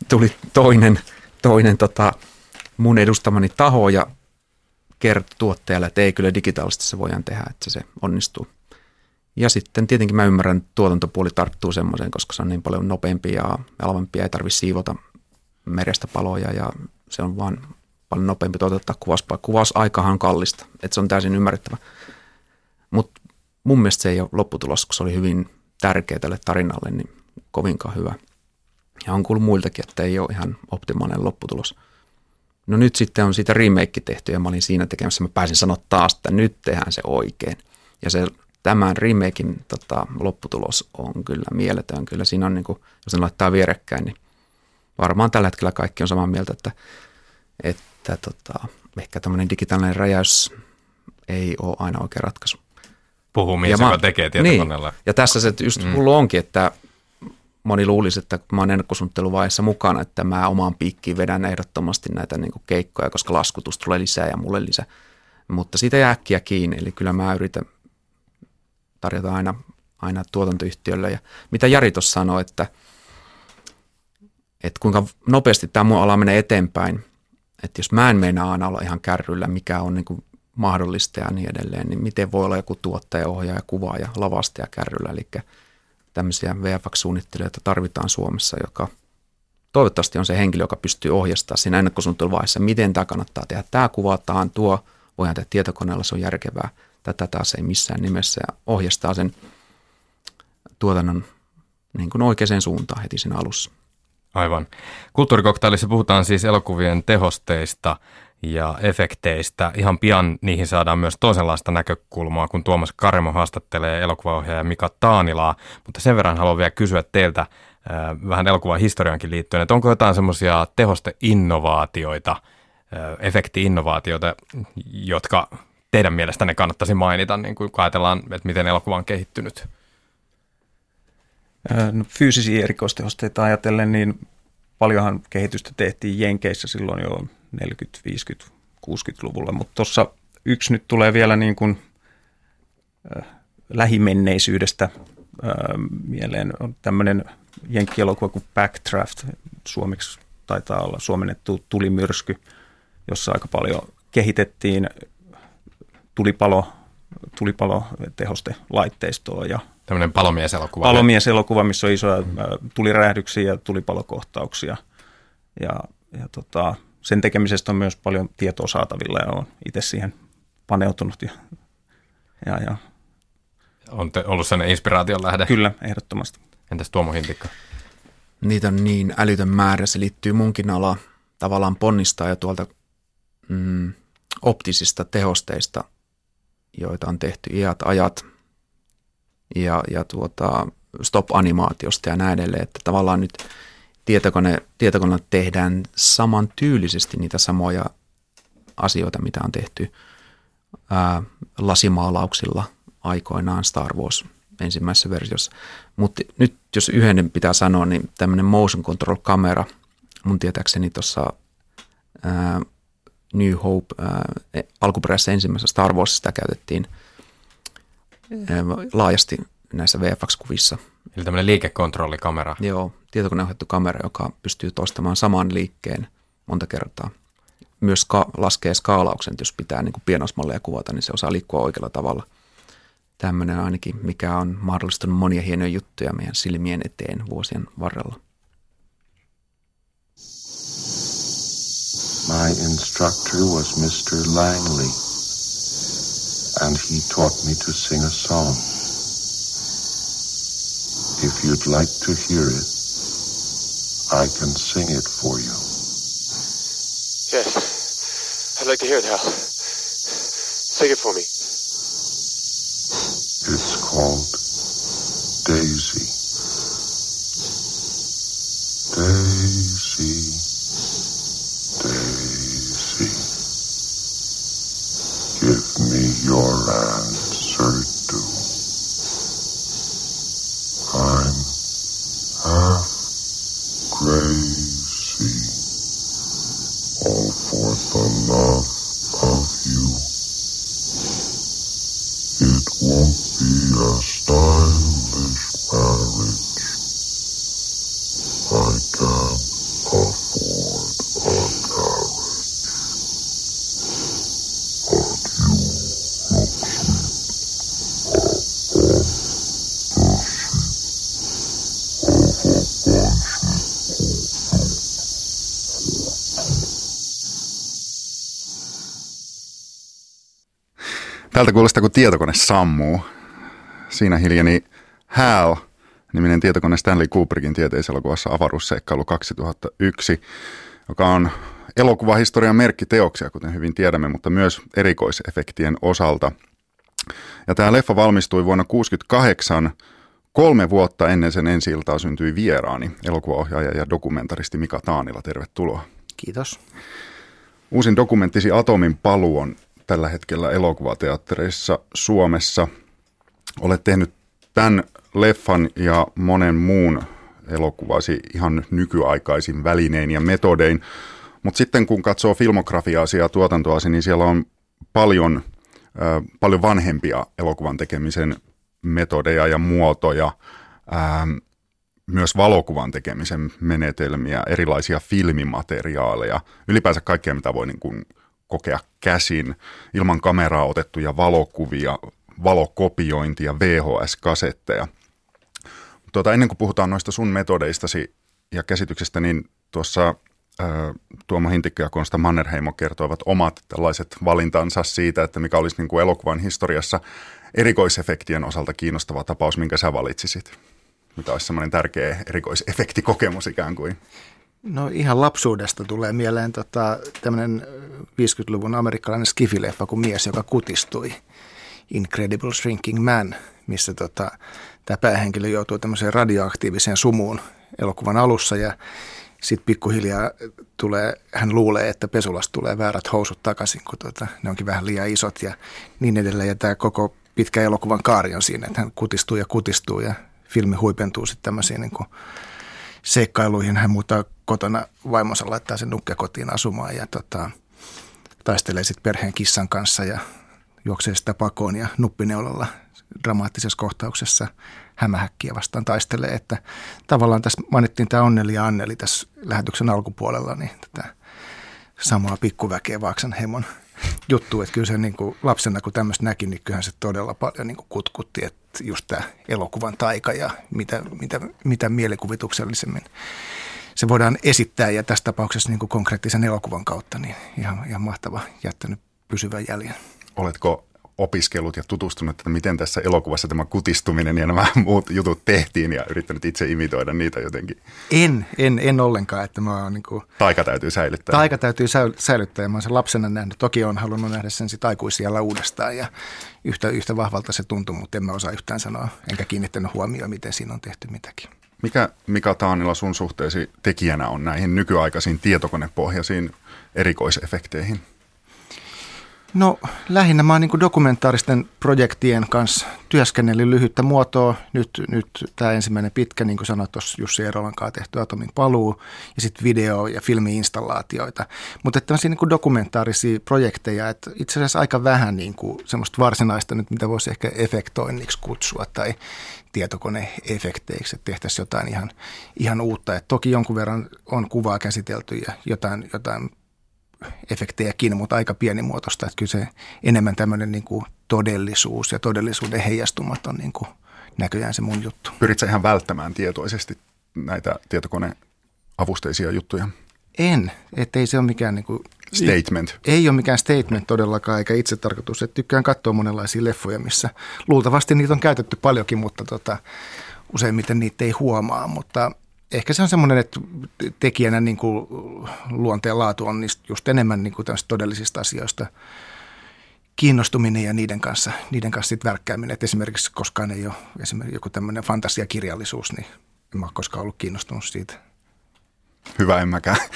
tuli toinen, toinen tota, mun edustamani taho ja kertoi tuottajalle, että ei kyllä digitaalisesti se voidaan tehdä, että se onnistuu. Ja sitten tietenkin mä ymmärrän, että tuotantopuoli tarttuu semmoiseen, koska se on niin paljon nopeampi ja halvempi, ei tarvitse siivota merestä paloja ja se on vaan paljon nopeampi toteuttaa kuvauspaikka. Kuvausaikahan on kallista, että se on täysin ymmärrettävä. Mutta mun mielestä se ei ole lopputulos, kun se oli hyvin tärkeä tälle tarinalle, niin kovinkaan hyvä. Ja on kuullut muiltakin, että ei ole ihan optimaalinen lopputulos. No nyt sitten on siitä remake tehty ja mä olin siinä tekemässä, mä pääsin sanoa taas, että nyt tehdään se oikein. Ja se tämän remakein tota, lopputulos on kyllä mieletön. Kyllä siinä on, niin kuin, jos ne laittaa vierekkäin, niin varmaan tällä hetkellä kaikki on samaa mieltä, että, että tota, ehkä tämmöinen digitaalinen räjäys ei ole aina oikea ratkaisu. Puhuu mies, joka tekee tietokoneella. Niin. Ja tässä se just mm. hullu onkin, että moni luulisi, että mä oon ennakkosuunnitteluvaiheessa mukana, että mä omaan piikkiin vedän ehdottomasti näitä niin keikkoja, koska laskutus tulee lisää ja mulle lisää. Mutta siitä jää äkkiä kiinni, eli kyllä mä yritän tarjota aina, aina tuotantoyhtiölle. Ja mitä Jari tuossa sanoi, että, että kuinka nopeasti tämä mun ala menee eteenpäin, että jos mä en meinaa aina olla ihan kärryllä, mikä on niin kuin mahdollista ja niin edelleen, niin miten voi olla joku tuottaja, ohjaaja, kuvaaja, lavastaja kärryllä. Eli tämmöisiä VFX-suunnittelijoita tarvitaan Suomessa, joka toivottavasti on se henkilö, joka pystyy ohjastamaan siinä ennakkosuunnitteluvaiheessa, miten tämä kannattaa tehdä. Tämä kuvataan, tuo voidaan tehdä tietokoneella, se on järkevää. Tätä taas ei missään nimessä ja ohjastaa sen tuotannon niin kuin oikeaan suuntaan heti siinä alussa. Aivan. Kulttuurikoktailissa puhutaan siis elokuvien tehosteista ja efekteistä. Ihan pian niihin saadaan myös toisenlaista näkökulmaa, kun Tuomas Karemo haastattelee elokuvaohjaaja Mika Taanilaa. Mutta sen verran haluan vielä kysyä teiltä äh, vähän elokuvan historiankin liittyen, että onko jotain semmoisia tehosteinnovaatioita, äh, efekti-innovaatioita, jotka teidän mielestänne kannattaisi mainita, niin kun ajatellaan, että miten elokuva on kehittynyt? Äh, no, fyysisiä erikoistehosteita ajatellen, niin paljonhan kehitystä tehtiin Jenkeissä silloin jo 40, 50, 60-luvulla, mutta tuossa yksi nyt tulee vielä niin kuin äh, lähimenneisyydestä äh, mieleen. On tämmöinen jenkkielokuva kuin Backdraft, suomeksi taitaa olla suomennettu tulimyrsky, jossa aika paljon kehitettiin tulipalo, tulipalotehoste-laitteistoa. Ja Tämmöinen palomieselokuva. Palomieselokuva, missä on isoja tuliräjähdyksiä ja tulipalokohtauksia. Ja, ja tota, sen tekemisestä on myös paljon tietoa saatavilla ja olen itse siihen paneutunut. Ja, ja, ja. On te, ollut sellainen inspiraation lähde? Kyllä, ehdottomasti. Entäs Tuomo Hintikka? Niitä on niin älytön määrä. Se liittyy munkin ala tavallaan ponnistaa ja tuolta mm, optisista tehosteista, joita on tehty iät ajat ja, ja tuota, stop-animaatiosta ja näin edelleen, että tavallaan nyt tietokone, tietokoneella tehdään samantyylisesti niitä samoja asioita, mitä on tehty ää, lasimaalauksilla aikoinaan Star Wars ensimmäisessä versiossa. Mutta nyt jos yhden pitää sanoa, niin tämmöinen motion control kamera, mun tietääkseni tuossa New Hope. Äh, alkuperäisessä ensimmäisessä Star Warsissa sitä käytettiin äh, laajasti näissä VFX-kuvissa. Eli tämmöinen liikekontrollikamera. Joo, tietokoneohjattu kamera, joka pystyy toistamaan saman liikkeen monta kertaa. Myös ska- laskee skaalauksen, jos pitää niin pienosmalleja kuvata, niin se osaa liikkua oikealla tavalla. Tämmöinen ainakin, mikä on mahdollistanut monia hienoja juttuja meidän silmien eteen vuosien varrella. My instructor was Mr. Langley, and he taught me to sing a song. If you'd like to hear it, I can sing it for you. Yes, I'd like to hear it, Hal. Sing it for me. It's called Tältä kuulostaa, kun tietokone sammuu. Siinä hiljeni Hal, niminen tietokone Stanley Kubrickin tieteiselokuvassa Avaruusseikkailu 2001, joka on elokuvahistorian merkkiteoksia, kuten hyvin tiedämme, mutta myös erikoisefektien osalta. Ja tämä leffa valmistui vuonna 1968. Kolme vuotta ennen sen ensi syntyi vieraani, elokuvaohjaaja ja dokumentaristi Mika Taanila. Tervetuloa. Kiitos. Uusin dokumenttisi Atomin paluu on tällä hetkellä elokuvateattereissa Suomessa. Olet tehnyt tämän leffan ja monen muun elokuvasi ihan nykyaikaisin välinein ja metodein. Mutta sitten kun katsoo filmografiaasi ja tuotantoasi, niin siellä on paljon, äh, paljon vanhempia elokuvan tekemisen metodeja ja muotoja, myös valokuvan tekemisen menetelmiä, erilaisia filmimateriaaleja, ylipäänsä kaikkea, mitä voi niin kuin kokea käsin, ilman kameraa otettuja valokuvia, valokopiointia, VHS-kasetteja. Tuota, ennen kuin puhutaan noista sun metodeistasi ja käsityksestä, niin tuossa Tuomo Hintikko ja Konsta Mannerheimo kertoivat omat tällaiset valintansa siitä, että mikä olisi niin kuin elokuvan historiassa erikoisefektien osalta kiinnostava tapaus, minkä sä valitsisit? Mitä olisi semmoinen tärkeä erikoisefektikokemus ikään kuin? No ihan lapsuudesta tulee mieleen tota, tämmöinen 50-luvun amerikkalainen skifileffa kuin Mies, joka kutistui. Incredible Shrinking Man, missä tota, tämä päähenkilö joutuu tämmöiseen radioaktiiviseen sumuun elokuvan alussa ja sitten pikkuhiljaa tulee, hän luulee, että pesulasta tulee väärät housut takaisin, kun tota, ne onkin vähän liian isot ja niin edelleen. Ja tämä koko pitkä elokuvan kaari on siinä, että hän kutistuu ja kutistuu ja filmi huipentuu sitten tämmöisiin niin kuin seikkailuihin. Hän muuttaa kotona vaimonsa, laittaa sen nukke kotiin asumaan ja tota, taistelee sitten perheen kissan kanssa ja juoksee sitä pakoon ja nuppineulalla dramaattisessa kohtauksessa hämähäkkiä vastaan taistelee. Että tavallaan tässä mainittiin tämä Onneli ja Anneli tässä lähetyksen alkupuolella, niin tätä samaa pikkuväkeä Vaaksan hemon juttu, että kyllä se niin kuin lapsena kun tämmöistä näki, niin kyllähän se todella paljon niin kuin kutkutti, että just tämä elokuvan taika ja mitä, mitä, mitä mielikuvituksellisemmin se voidaan esittää ja tässä tapauksessa niin kuin konkreettisen elokuvan kautta, niin ihan, ihan mahtava jättänyt pysyvän jäljen. Oletko opiskellut ja tutustunut, että miten tässä elokuvassa tämä kutistuminen ja nämä muut jutut tehtiin ja yrittänyt itse imitoida niitä jotenkin? En, en, en ollenkaan. Että mä oon niin kuin, taika täytyy säilyttää. Taika täytyy säilyttää ja mä oon sen lapsena nähnyt. Toki on halunnut nähdä sen sit aikuisijalla uudestaan ja yhtä, yhtä vahvalta se tuntuu, mutta en mä osaa yhtään sanoa, enkä kiinnittänyt huomioon, miten siinä on tehty mitäkin. Mikä Mika Taanila sun suhteesi tekijänä on näihin nykyaikaisiin tietokonepohjaisiin erikoisefekteihin? No lähinnä mä oon niin dokumentaaristen projektien kanssa työskennellyt lyhyttä muotoa. Nyt, nyt tämä ensimmäinen pitkä, niin kuin sanoit tuossa Jussi Eerolan kanssa tehty Atomin paluu ja sitten video- ja filmiinstallaatioita. Mutta tämmöisiä niin dokumentaarisia projekteja, että itse asiassa aika vähän niin kuin semmoista varsinaista nyt, mitä voisi ehkä efektoinniksi kutsua tai tietokoneefekteiksi, että tehtäisiin jotain ihan, ihan uutta. Et toki jonkun verran on kuvaa käsitelty ja jotain, jotain efektejäkin, mutta aika pienimuotoista. Että kyllä se enemmän tämmöinen niin kuin todellisuus ja todellisuuden heijastumat on niin kuin näköjään se mun juttu. Pyritkö ihan välttämään tietoisesti näitä tietokoneavusteisia juttuja? En, ettei se ole mikään niin kuin, Statement. Ei ole mikään statement todellakaan, eikä itse tarkoitus. Että tykkään katsoa monenlaisia leffoja, missä luultavasti niitä on käytetty paljonkin, mutta tota, useimmiten niitä ei huomaa. Mutta ehkä se on semmoinen, että tekijänä niin kuin luonteen laatu on just enemmän niin kuin todellisista asioista kiinnostuminen ja niiden kanssa, niiden kanssa sit värkkääminen. Että esimerkiksi koskaan ei ole esimerkiksi joku tämmöinen fantasiakirjallisuus, niin en mä ole koskaan ollut kiinnostunut siitä. Hyvä, en mäkään.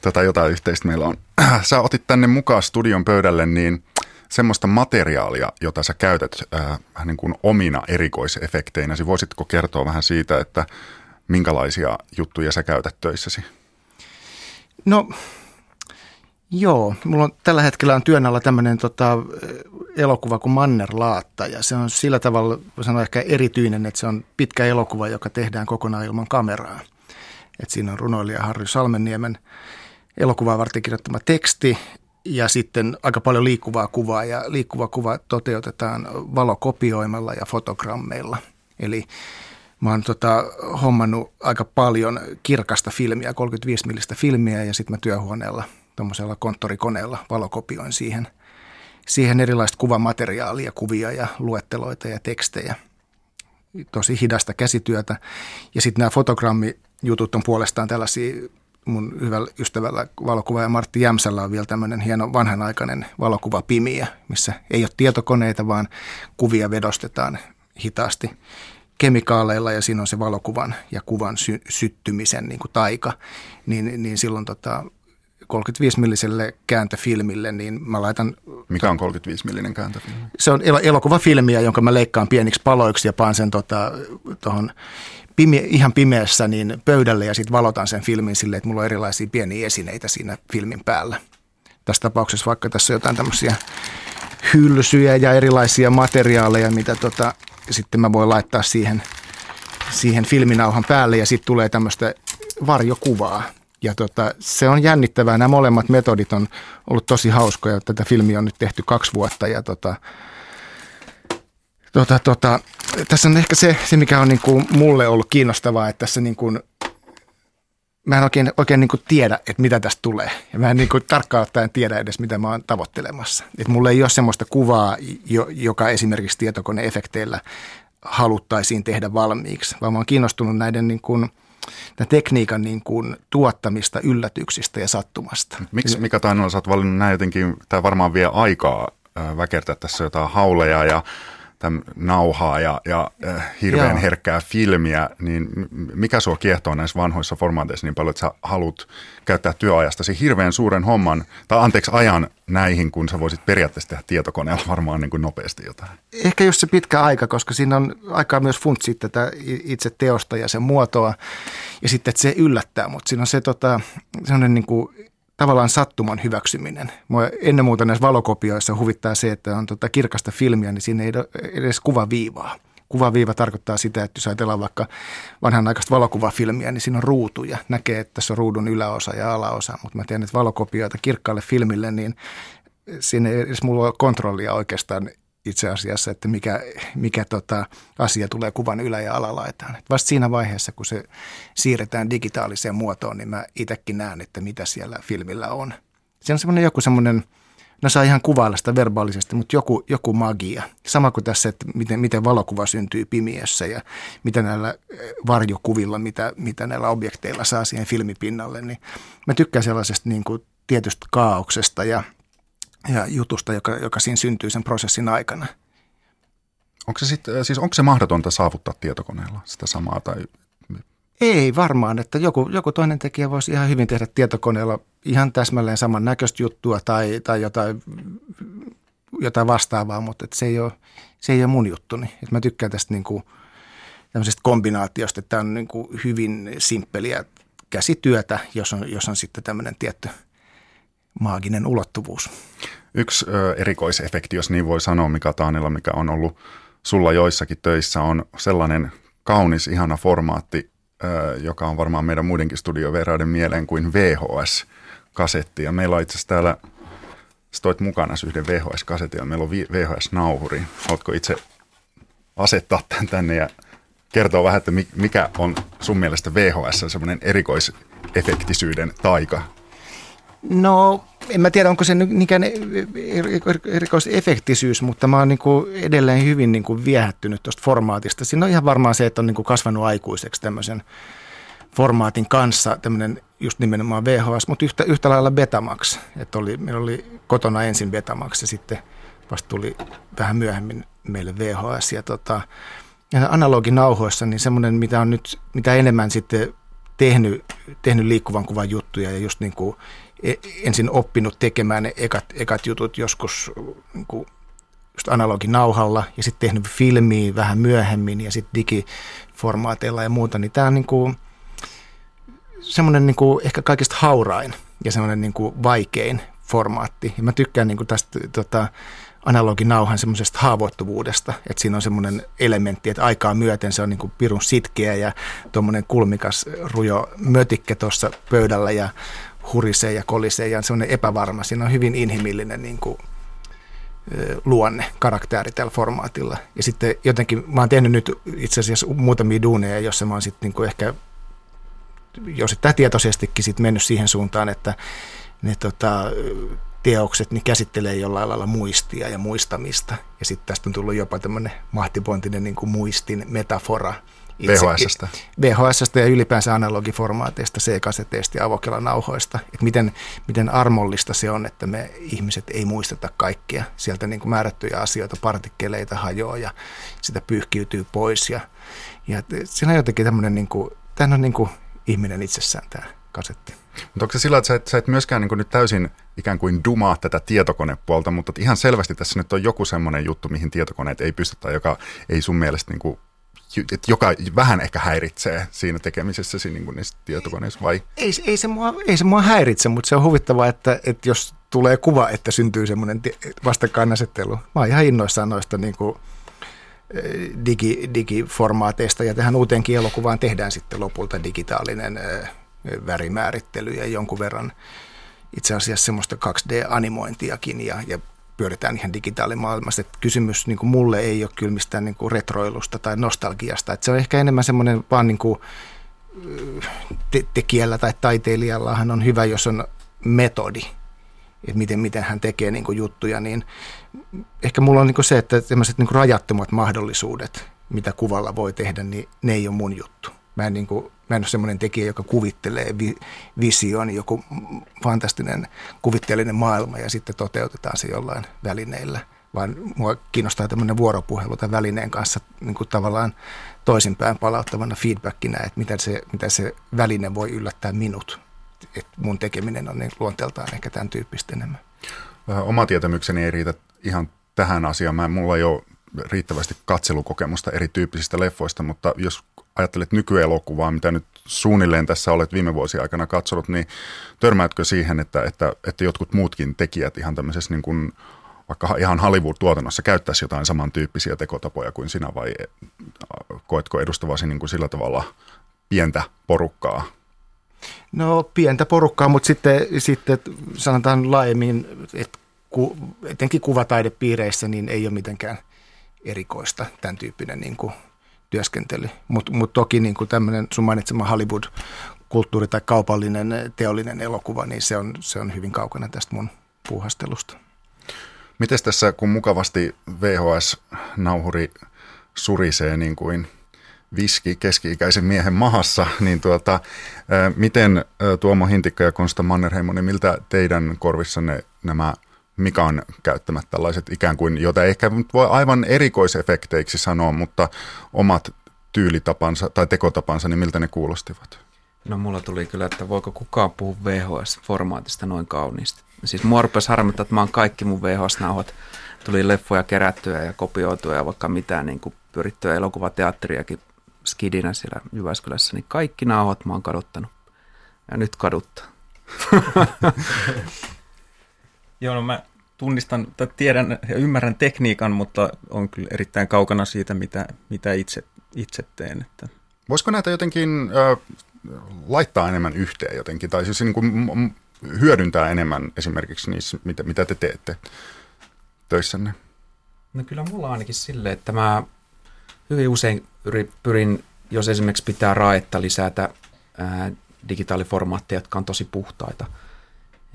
Tota jotain yhteistä meillä on. Sä otit tänne mukaan studion pöydälle niin semmoista materiaalia, jota sä käytät äh, niin kuin omina erikoisefekteinä. Voisitko kertoa vähän siitä, että minkälaisia juttuja sä käytät töissäsi? No joo, mulla on tällä hetkellä on työn alla tämmöinen tota, elokuva kuin Mannerlaatta ja se on sillä tavalla, voi sanoa ehkä erityinen, että se on pitkä elokuva, joka tehdään kokonaan ilman kameraa. Et siinä on runoilija Harry Salmenniemen elokuvaa varten kirjoittama teksti ja sitten aika paljon liikkuvaa kuvaa ja liikkuva kuva toteutetaan valokopioimalla ja fotogrammeilla. Eli Mä oon tota, hommannut aika paljon kirkasta filmiä, 35 millistä filmiä ja sitten mä työhuoneella tuommoisella konttorikoneella valokopioin siihen, siihen erilaista kuvamateriaalia, kuvia ja luetteloita ja tekstejä. Tosi hidasta käsityötä. Ja sitten nämä fotogrammijutut on puolestaan tällaisia mun hyvällä ystävällä valokuvaaja Martti Jämsällä on vielä tämmöinen hieno vanhanaikainen valokuva Pimiä, missä ei ole tietokoneita, vaan kuvia vedostetaan hitaasti kemikaaleilla ja siinä on se valokuvan ja kuvan sy- syttymisen niin kuin taika, niin, niin silloin tota, 35-milliselle kääntöfilmille, niin mä laitan... Mikä on 35-millinen kääntöfilmi? Se on el- elokuvafilmiä, jonka mä leikkaan pieniksi paloiksi ja paan sen tota, tohon pime- ihan pimeässä niin pöydälle ja sitten valotan sen filmin silleen, että mulla on erilaisia pieniä esineitä siinä filmin päällä. Tässä tapauksessa vaikka tässä on jotain tämmöisiä hylsyjä ja erilaisia materiaaleja, mitä tota, sitten mä voin laittaa siihen, siihen filminauhan päälle ja sitten tulee tämmöistä varjokuvaa. Ja tota, se on jännittävää. Nämä molemmat metodit on ollut tosi hauskoja. Tätä filmiä on nyt tehty kaksi vuotta ja tota, tota, tota, tässä on ehkä se, se mikä on niin kuin mulle ollut kiinnostavaa, että tässä niin kuin mä en oikein, oikein niin kuin tiedä, että mitä tästä tulee. Ja mä en niin kuin tarkkaan ottaen tiedä edes, mitä mä oon tavoittelemassa. Et mulla ei ole semmoista kuvaa, joka esimerkiksi tietokoneefekteillä haluttaisiin tehdä valmiiksi, vaan mä oon kiinnostunut näiden niin kuin, tämän tekniikan niin kuin tuottamista yllätyksistä ja sattumasta. Miksi Mika Tainola, sä oot valinnut näin jotenkin, tämä varmaan vie aikaa väkertää tässä jotain hauleja ja tämän nauhaa ja, ja äh, hirveän Joo. herkkää filmiä, niin mikä sua kiehtoo näissä vanhoissa formaateissa niin paljon, että sä haluat käyttää työajastasi hirveän suuren homman, tai anteeksi ajan näihin, kun sä voisit periaatteessa tehdä tietokoneella varmaan niin kuin nopeasti jotain? Ehkä just se pitkä aika, koska siinä on aikaa myös funtsia tätä itse teosta ja sen muotoa, ja sitten, että se yllättää, mutta siinä on se tota, sellainen niin kuin tavallaan sattuman hyväksyminen. Mua ennen muuta näissä valokopioissa huvittaa se, että on tota kirkasta filmiä, niin siinä ei ole edes kuvaviivaa. Kuvaviiva tarkoittaa sitä, että jos ajatellaan vaikka vanhanaikaista valokuvafilmiä, niin siinä on ruutuja. Näkee, että tässä on ruudun yläosa ja alaosa, mutta mä tiedän, että valokopioita kirkkaalle filmille, niin siinä ei edes mulla ole kontrollia oikeastaan itse asiassa, että mikä, mikä tota asia tulee kuvan ylä- ja alalaitaan. Et vasta siinä vaiheessa, kun se siirretään digitaaliseen muotoon, niin mä itsekin näen, että mitä siellä filmillä on. Se on semmoinen joku semmoinen, no saa ihan kuvailla sitä verbaalisesti, mutta joku, joku magia. Sama kuin tässä, että miten, miten valokuva syntyy pimiössä ja mitä näillä eh, varjokuvilla, mitä, mitä näillä objekteilla saa siihen filmipinnalle. Niin mä tykkään sellaisesta niin kuin tietystä kaauksesta ja – ja jutusta, joka, joka siinä syntyy sen prosessin aikana. Onko se, sit, siis onko se mahdotonta saavuttaa tietokoneella sitä samaa? Tai... Ei varmaan, että joku, joku toinen tekijä voisi ihan hyvin tehdä tietokoneella ihan täsmälleen saman näköistä juttua tai, tai jotain, jotain vastaavaa, mutta se, ei ole, se ei ole mun juttuni. Et mä tykkään tästä niin kuin, tämmöisestä kombinaatiosta, että tämä on niin kuin hyvin simppeliä käsityötä, jos on, jos on sitten tämmöinen tietty maaginen ulottuvuus. Yksi ö, erikoisefekti, jos niin voi sanoa, mikä Taanilla, mikä on ollut sulla joissakin töissä, on sellainen kaunis, ihana formaatti, ö, joka on varmaan meidän muidenkin studiovieraiden mieleen kuin VHS-kasetti. Ja meillä on itse asiassa täällä, sä toit mukana yhden VHS-kasetin ja meillä on VHS-nauhuri. Oletko itse asettaa tämän tänne ja kertoa vähän, että mikä on sun mielestä VHS semmoinen erikoisefektisyyden taika? No en mä tiedä, onko se niinkään erikoisefektisyys, mutta mä oon niin kuin edelleen hyvin niin kuin viehättynyt tuosta formaatista. Siinä on ihan varmaan se, että on niin kuin kasvanut aikuiseksi tämmöisen formaatin kanssa, tämmöinen just nimenomaan VHS, mutta yhtä, yhtä lailla Betamax. Että oli, meillä oli kotona ensin Betamax ja sitten vasta tuli vähän myöhemmin meille VHS. Ja tota, ja analoginauhoissa, niin semmoinen, mitä on nyt, mitä enemmän sitten tehnyt, tehnyt liikkuvan kuvan juttuja ja just niin kuin ensin oppinut tekemään ne ekat, ekat jutut joskus niin kuin just analoginauhalla ja sitten tehnyt filmiä vähän myöhemmin ja sitten digiformaateilla ja muuta, niin tämä on niin kuin semmoinen niin kuin ehkä kaikista haurain ja semmoinen niin kuin vaikein formaatti. Ja mä tykkään niin kuin tästä tota, analoginauhan semmoisesta haavoittuvuudesta, että siinä on semmoinen elementti, että aikaa myöten se on niin kuin pirun sitkeä ja tuommoinen kulmikas rujo mötikke tuossa pöydällä ja hurisee ja kolisee ja on semmoinen epävarma. Siinä on hyvin inhimillinen niin kuin, luonne, karakteri tällä formaatilla. Ja sitten jotenkin, mä oon tehnyt nyt itse asiassa muutamia duuneja, jossa mä oon sitten niin kuin ehkä osittain tietoisestikin sit mennyt siihen suuntaan, että ne tota, teokset niin käsittelee jollain lailla muistia ja muistamista. Ja sitten tästä on tullut jopa tämmöinen mahtipontinen niin kuin muistin metafora. VHSstä. VHSstä ja ylipäänsä analogiformaateista, C-kaseteista ja avokelanauhoista. Että miten, miten armollista se on, että me ihmiset ei muisteta kaikkia. Sieltä niin kuin määrättyjä asioita, partikkeleita hajoaa ja sitä pyyhkiytyy pois. Ja, ja siinä on jotenkin tämmöinen, niin kuin, tämä on niin kuin ihminen itsessään tämä kasetti. Mutta onko se sillä, että sä et, sä et myöskään niin nyt täysin ikään kuin dumaa tätä tietokonepuolta, mutta ihan selvästi tässä nyt on joku semmoinen juttu, mihin tietokoneet ei pysty tai joka ei sun mielestä niin kuin, että joka vähän ehkä häiritsee siinä tekemisessä niin kuin niissä tietokoneissa vai? Ei, ei, se mua, ei se mua häiritse, mutta se on huvittavaa, että, että jos tulee kuva, että syntyy semmoinen vastakkainasettelu. Mä oon ihan innoissaan noista niin kuin, eh, digi, digiformaateista ja tähän uuteenkin elokuvaan tehdään sitten lopulta digitaalinen eh, värimäärittely ja jonkun verran itse asiassa semmoista 2D-animointiakin ja, ja pyöritään ihan digitaalimaailmassa. Että kysymys niin kuin mulle ei ole kyllä mistään niin kuin retroilusta tai nostalgiasta. Että se on ehkä enemmän semmoinen vaan niin kuin, te- tekijällä tai taiteilijallahan on hyvä, jos on metodi, että miten, miten hän tekee niin kuin juttuja, niin ehkä mulla on niin kuin se, että tämmöiset niin kuin rajattomat mahdollisuudet, mitä kuvalla voi tehdä, niin ne ei ole mun juttu. Mä en, niin kuin, mä en ole semmoinen tekijä, joka kuvittelee vi, vision, joku fantastinen kuvitteellinen maailma ja sitten toteutetaan se jollain välineillä. Vaan mua kiinnostaa tämmöinen vuoropuhelu tämän välineen kanssa niin kuin tavallaan toisinpäin palauttavana feedbackina, että miten se, miten se väline voi yllättää minut. Et mun tekeminen on niin luonteeltaan ehkä tämän tyyppistä enemmän. Oma tietämykseni ei riitä ihan tähän asiaan. Mä, mulla ei ole riittävästi katselukokemusta erityyppisistä leffoista, mutta jos ajattelet nykyelokuvaa, mitä nyt suunnilleen tässä olet viime vuosien aikana katsonut, niin törmäätkö siihen, että, että, että jotkut muutkin tekijät ihan tämmöisessä niin kuin, vaikka ihan Hollywood-tuotannossa käyttäisi jotain samantyyppisiä tekotapoja kuin sinä vai koetko edustavasi niin kuin sillä tavalla pientä porukkaa? No pientä porukkaa, mutta sitten, sitten sanotaan laajemmin, että ku, etenkin kuvataidepiireissä niin ei ole mitenkään erikoista tämän tyyppinen niin kuin työskentely. Mutta mut toki niin kuin tämmöinen sun mainitsema Hollywood-kulttuuri tai kaupallinen teollinen elokuva, niin se on, se on hyvin kaukana tästä mun puuhastelusta. Miten tässä, kun mukavasti VHS-nauhuri surisee niin kuin viski keski-ikäisen miehen mahassa, niin tuota, miten Tuomo Hintikka ja Konsta Mannerheimo, niin miltä teidän korvissanne nämä – Mikan käyttämät tällaiset ikään kuin, joita ehkä voi aivan erikoisefekteiksi sanoa, mutta omat tyylitapansa tai tekotapansa, niin miltä ne kuulostivat? No mulla tuli kyllä, että voiko kukaan puhua VHS-formaatista noin kauniisti. Siis mua rupesi harmittaa, että mä oon kaikki mun VHS-nauhat. Tuli leffoja kerättyä ja kopioituja ja vaikka mitään niin kuin pyrittyä elokuvateatteriakin skidinä siellä Jyväskylässä, niin kaikki nauhat mä oon kaduttanut. Ja nyt kaduttaa. Joo, no mä tunnistan, tai tiedän ja ymmärrän tekniikan, mutta on kyllä erittäin kaukana siitä, mitä, mitä itse, itse teen. Että. Voisiko näitä jotenkin äh, laittaa enemmän yhteen jotenkin, tai siis niin kuin hyödyntää enemmän esimerkiksi niissä, mitä, mitä te teette töissänne? No kyllä mulla on ainakin silleen, että mä hyvin usein pyrin, jos esimerkiksi pitää raetta lisätä ää, digitaaliformaatteja, jotka on tosi puhtaita,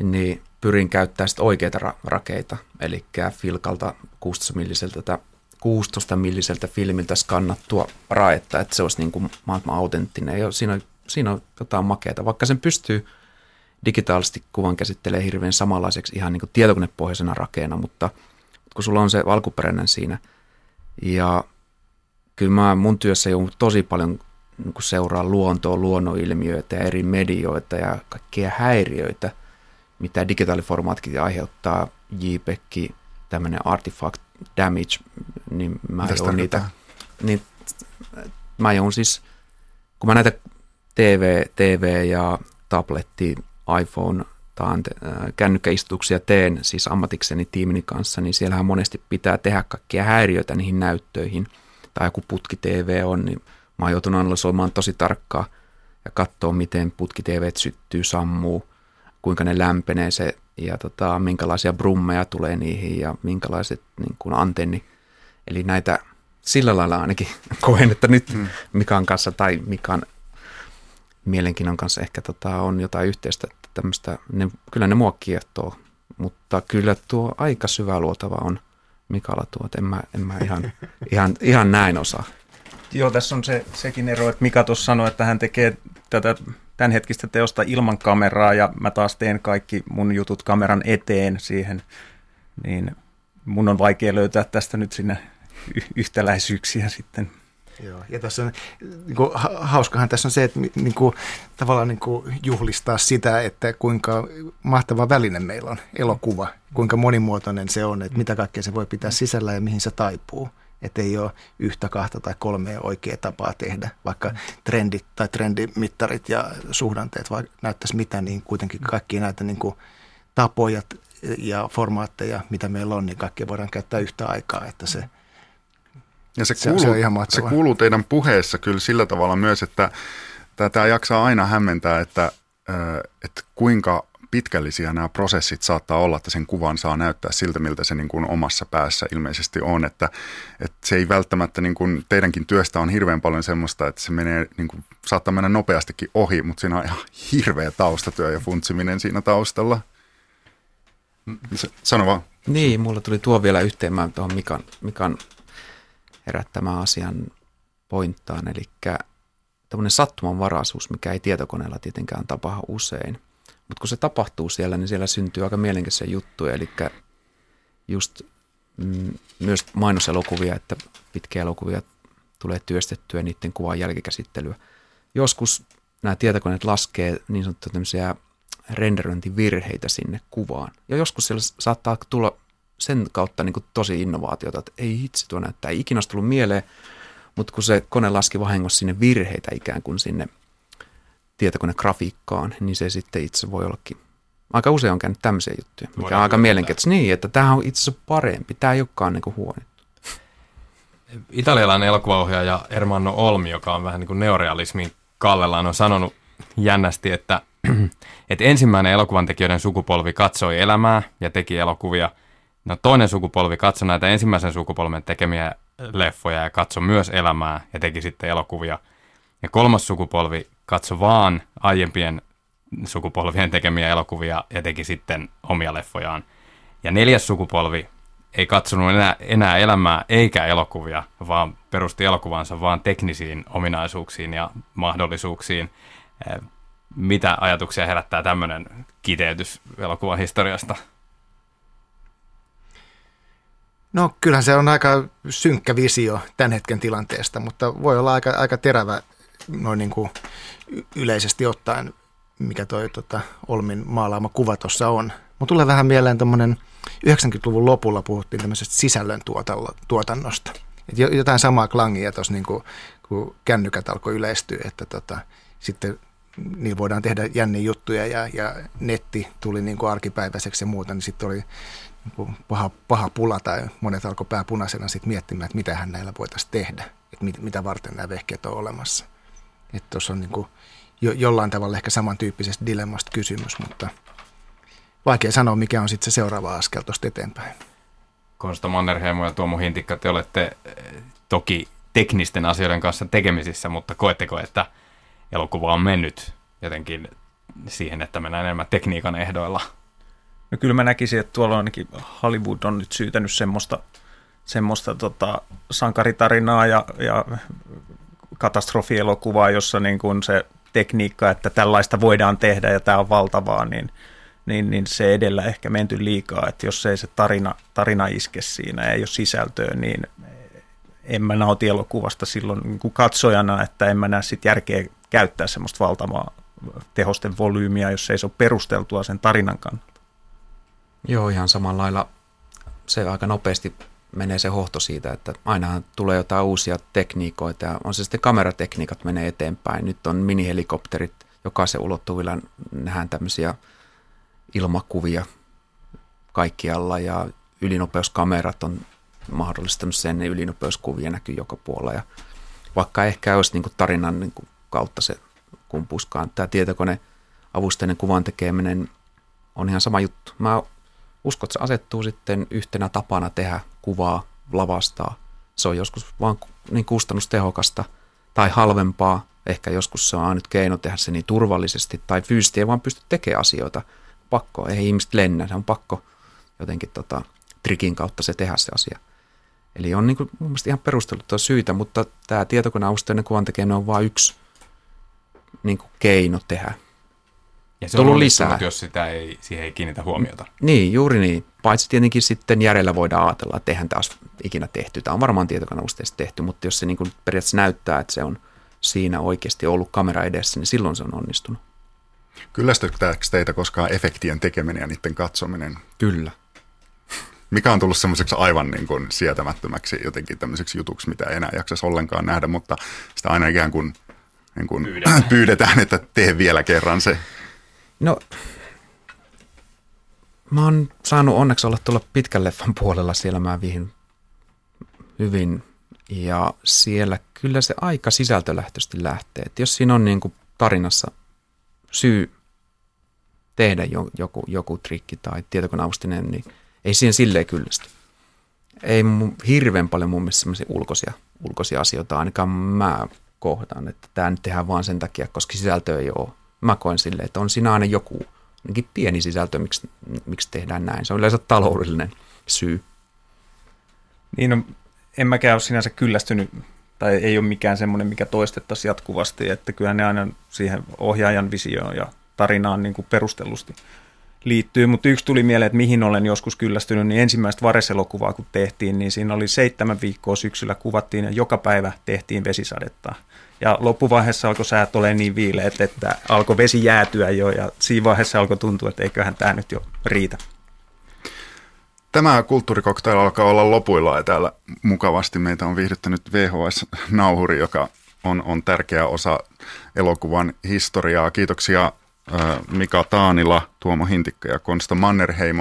niin pyrin käyttämään sitten oikeita ra- rakeita, eli Filkalta 16 milliseltä 16 milliseltä filmiltä skannattua raetta, että se olisi niin kuin mahdollisimman autenttinen. Ja siinä on, siinä on jotain makeata, vaikka sen pystyy digitaalisesti kuvan käsittelee hirveän samanlaiseksi ihan niin kuin tietokonepohjaisena rakeena, mutta kun sulla on se alkuperäinen siinä. Ja kyllä mä mun työssä joudun tosi paljon niin seuraa luontoa, luonnonilmiöitä ja eri medioita ja kaikkia häiriöitä – mitä digitaaliformaatkin aiheuttaa, JPEG, tämmöinen artifact damage, niin mä joudun niitä, niin mä joudun siis, kun mä näitä TV, TV ja tabletti, iPhone tai äh, kännykkäistutuksia teen siis ammatikseni tiimini kanssa, niin siellähän monesti pitää tehdä kaikkia häiriöitä niihin näyttöihin. Tai joku putki TV on, niin mä oon joutunut analysoimaan tosi tarkkaa ja katsoa, miten putki TV syttyy, sammuu – kuinka ne lämpenee se ja tota, minkälaisia brummeja tulee niihin ja minkälaiset niin kuin antenni. Eli näitä sillä lailla ainakin koen, että nyt hmm. Mikan kanssa tai Mikan mielenkiinnon kanssa ehkä tota, on jotain yhteistä, että tämmöistä, ne, kyllä ne mua kiehtoo, mutta kyllä tuo aika syvä luotava on Mikalla tuo, että en mä, en mä ihan, ihan, ihan näin osaa. Joo, tässä on se, sekin ero, että Mika tuossa sanoi, että hän tekee tätä tämänhetkistä teosta ilman kameraa ja mä taas teen kaikki mun jutut kameran eteen siihen, niin mun on vaikea löytää tästä nyt sinne yhtäläisyyksiä sitten. Joo, ja tässä on, niin kuin, hauskahan tässä on se, että niin kuin, tavallaan niin kuin, juhlistaa sitä, että kuinka mahtava väline meillä on, elokuva, kuinka monimuotoinen se on, että mitä kaikkea se voi pitää sisällä ja mihin se taipuu että ei ole yhtä, kahta tai kolmea oikeaa tapaa tehdä, vaikka trendit tai trendimittarit ja suhdanteet vai näyttäisi mitä, niin kuitenkin kaikki näitä niin kuin tapoja ja formaatteja, mitä meillä on, niin kaikki voidaan käyttää yhtä aikaa, että se, ja se, kuuluu, se, se, on ihan se kuuluu teidän puheessa kyllä sillä tavalla myös, että tämä jaksaa aina hämmentää, että, että kuinka pitkällisiä nämä prosessit saattaa olla, että sen kuvan saa näyttää siltä, miltä se niin kuin omassa päässä ilmeisesti on. Että, että se ei välttämättä, niin kuin teidänkin työstä on hirveän paljon semmoista, että se menee, niin kuin, saattaa mennä nopeastikin ohi, mutta siinä on ihan hirveä taustatyö ja funtsiminen siinä taustalla. Sano vaan. Niin, mulla tuli tuo vielä yhteen mä tuohon Mikan, Mikan herättämään asian pointtaan, eli tämmöinen sattumanvaraisuus, mikä ei tietokoneella tietenkään tapahdu usein – mutta kun se tapahtuu siellä, niin siellä syntyy aika mielenkiintoisia juttuja, eli just mm, myös mainoselokuvia, että pitkiä elokuvia tulee työstettyä niiden kuvan jälkikäsittelyä. Joskus nämä tietokoneet laskee niin sanottuja tämmöisiä renderöintivirheitä sinne kuvaan. Ja joskus siellä saattaa tulla sen kautta niin kuin tosi innovaatiota, että ei itse tuo näyttää, ei ikinä olisi tullut mieleen, mutta kun se kone laski vahingossa sinne virheitä ikään kuin sinne tietokonegrafiikkaan, niin se sitten itse voi ollakin. Aika usein on käynyt tämmöisiä juttuja, mikä Voidaan on aika mielenkiintoista. Niin, että tämä on itse asiassa parempi. Tämä ei olekaan niin huono. Italialainen elokuvaohjaaja Ermanno Olmi, joka on vähän niin kuin neorealismin kallellaan, on sanonut jännästi, että, että ensimmäinen elokuvan tekijöiden sukupolvi katsoi elämää ja teki elokuvia. No toinen sukupolvi katsoi näitä ensimmäisen sukupolven tekemiä leffoja ja katsoi myös elämää ja teki sitten elokuvia. Ja kolmas sukupolvi katso vaan aiempien sukupolvien tekemiä elokuvia ja teki sitten omia leffojaan. Ja neljäs sukupolvi ei katsonut enää, enää elämää eikä elokuvia, vaan perusti elokuvansa vaan teknisiin ominaisuuksiin ja mahdollisuuksiin. Mitä ajatuksia herättää tämmöinen kiteytys elokuvan historiasta? No kyllähän se on aika synkkä visio tämän hetken tilanteesta, mutta voi olla aika, aika terävä noin niin kuin yleisesti ottaen, mikä toi tota, Olmin maalaama kuva tuossa on. Mutta tulee vähän mieleen tuommoinen 90-luvun lopulla puhuttiin tämmöisestä sisällön tuotannosta. Et jotain samaa klangia tuossa niin kun kännykät alkoi yleistyä, että tota, sitten niillä voidaan tehdä jänniä juttuja ja, ja netti tuli niin kuin arkipäiväiseksi ja muuta, niin sitten oli niin paha, paha pula tai monet alkoi pää punaisena sitten miettimään, että mitä hän näillä voitaisiin tehdä, että mit, mitä varten nämä vehkeet on olemassa. Että tuossa on niin kuin jo, jollain tavalla ehkä samantyyppisestä dilemmasta kysymys, mutta vaikea sanoa, mikä on sitten se seuraava askel tuosta eteenpäin. Konsta Mannerheimo ja Tuomo Hintikka, te olette eh, toki teknisten asioiden kanssa tekemisissä, mutta koetteko, että elokuva on mennyt jotenkin siihen, että mennään enemmän tekniikan ehdoilla? No kyllä mä näkisin, että tuolla ainakin Hollywood on nyt syytänyt semmoista, semmoista tota, sankaritarinaa ja, ja katastrofielokuvaa, jossa niin kuin se tekniikka, että tällaista voidaan tehdä ja tämä on valtavaa, niin, niin, niin se edellä ehkä menty liikaa, että jos ei se tarina, tarina iske siinä ei ole sisältöä, niin en mä nauti elokuvasta silloin niin kuin katsojana, että en mä näe sit järkeä käyttää semmoista valtavaa tehosten volyymiä, jos ei se ole perusteltua sen tarinan kannalta. Joo, ihan samalla lailla se aika nopeasti menee se hohto siitä, että ainahan tulee jotain uusia tekniikoita ja on se sitten kameratekniikat menee eteenpäin. Nyt on minihelikopterit, jokaisen ulottuvilla nähdään tämmöisiä ilmakuvia kaikkialla ja ylinopeuskamerat on mahdollistanut sen, että ylinopeuskuvia näkyy joka puolella ja vaikka ehkä olisi niin tarinan niin kautta se kumpuskaan. Tämä tietokone avusteinen kuvan tekeminen on ihan sama juttu. Mä uskon, että se asettuu sitten yhtenä tapana tehdä kuvaa, lavastaa. Se on joskus vaan niin kustannustehokasta tai halvempaa. Ehkä joskus se on nyt keino tehdä se niin turvallisesti tai fyysisesti ei vaan pysty tekemään asioita. Pakko, ei ihmiset lennä, se on pakko jotenkin tota, trikin kautta se tehdä se asia. Eli on niin kuin, mun mielestä ihan perusteltua syitä, mutta tämä tietokoneavusteinen kuvan tekeminen on vain yksi niin kuin keino tehdä. Ja se on tullut lisää. jos sitä ei, siihen ei kiinnitä huomiota. Niin, juuri niin. Paitsi tietenkin sitten järjellä voidaan ajatella, että eihän taas ikinä tehty. Tämä on varmaan tietokoneavusteisesti tehty, mutta jos se niin kuin periaatteessa näyttää, että se on siinä oikeasti ollut kamera edessä, niin silloin se on onnistunut. Kyllästyttääkö teitä koskaan efektien tekeminen ja niiden katsominen? Kyllä. Mikä on tullut semmoiseksi aivan niin kuin sietämättömäksi jotenkin tämmöiseksi jutuksi, mitä ei enää jaksaisi ollenkaan nähdä, mutta sitä aina ikään kuin, niin kuin pyydetään. pyydetään, että tee vielä kerran se. No, mä oon saanut onneksi olla tuolla pitkän leffan puolella, siellä mä vihin hyvin ja siellä kyllä se aika sisältölähtöisesti lähtee. Et jos siinä on niin kuin tarinassa syy tehdä joku, joku trikki tai tietokoneavustinen, niin ei siihen silleen kyllästy. Ei mun, hirveän paljon mun mielestä semmoisia ulkoisia, ulkoisia asioita, ainakaan mä kohtaan, että tämä nyt tehdään vaan sen takia, koska sisältö ei ole. Mä koen silleen, että on siinä aina joku pieni sisältö, miksi, miksi tehdään näin. Se on yleensä taloudellinen syy. Niin, no, en mäkään ole sinänsä kyllästynyt, tai ei ole mikään semmoinen, mikä toistettaisiin jatkuvasti, että kyllä ne aina siihen ohjaajan visioon ja tarinaan niin kuin perustellusti liittyy, mutta yksi tuli mieleen, että mihin olen joskus kyllästynyt, niin ensimmäistä vareselokuvaa kun tehtiin, niin siinä oli seitsemän viikkoa syksyllä kuvattiin ja joka päivä tehtiin vesisadetta. Ja loppuvaiheessa alkoi säät ole niin viileet, että alkoi vesi jäätyä jo ja siinä vaiheessa alkoi tuntua, että eiköhän tämä nyt jo riitä. Tämä kulttuurikoktail alkaa olla lopuilla ja täällä mukavasti meitä on viihdyttänyt VHS-nauhuri, joka on, on tärkeä osa elokuvan historiaa. Kiitoksia Mika Taanila, Tuomo Hintikka ja Konsta Mannerheimo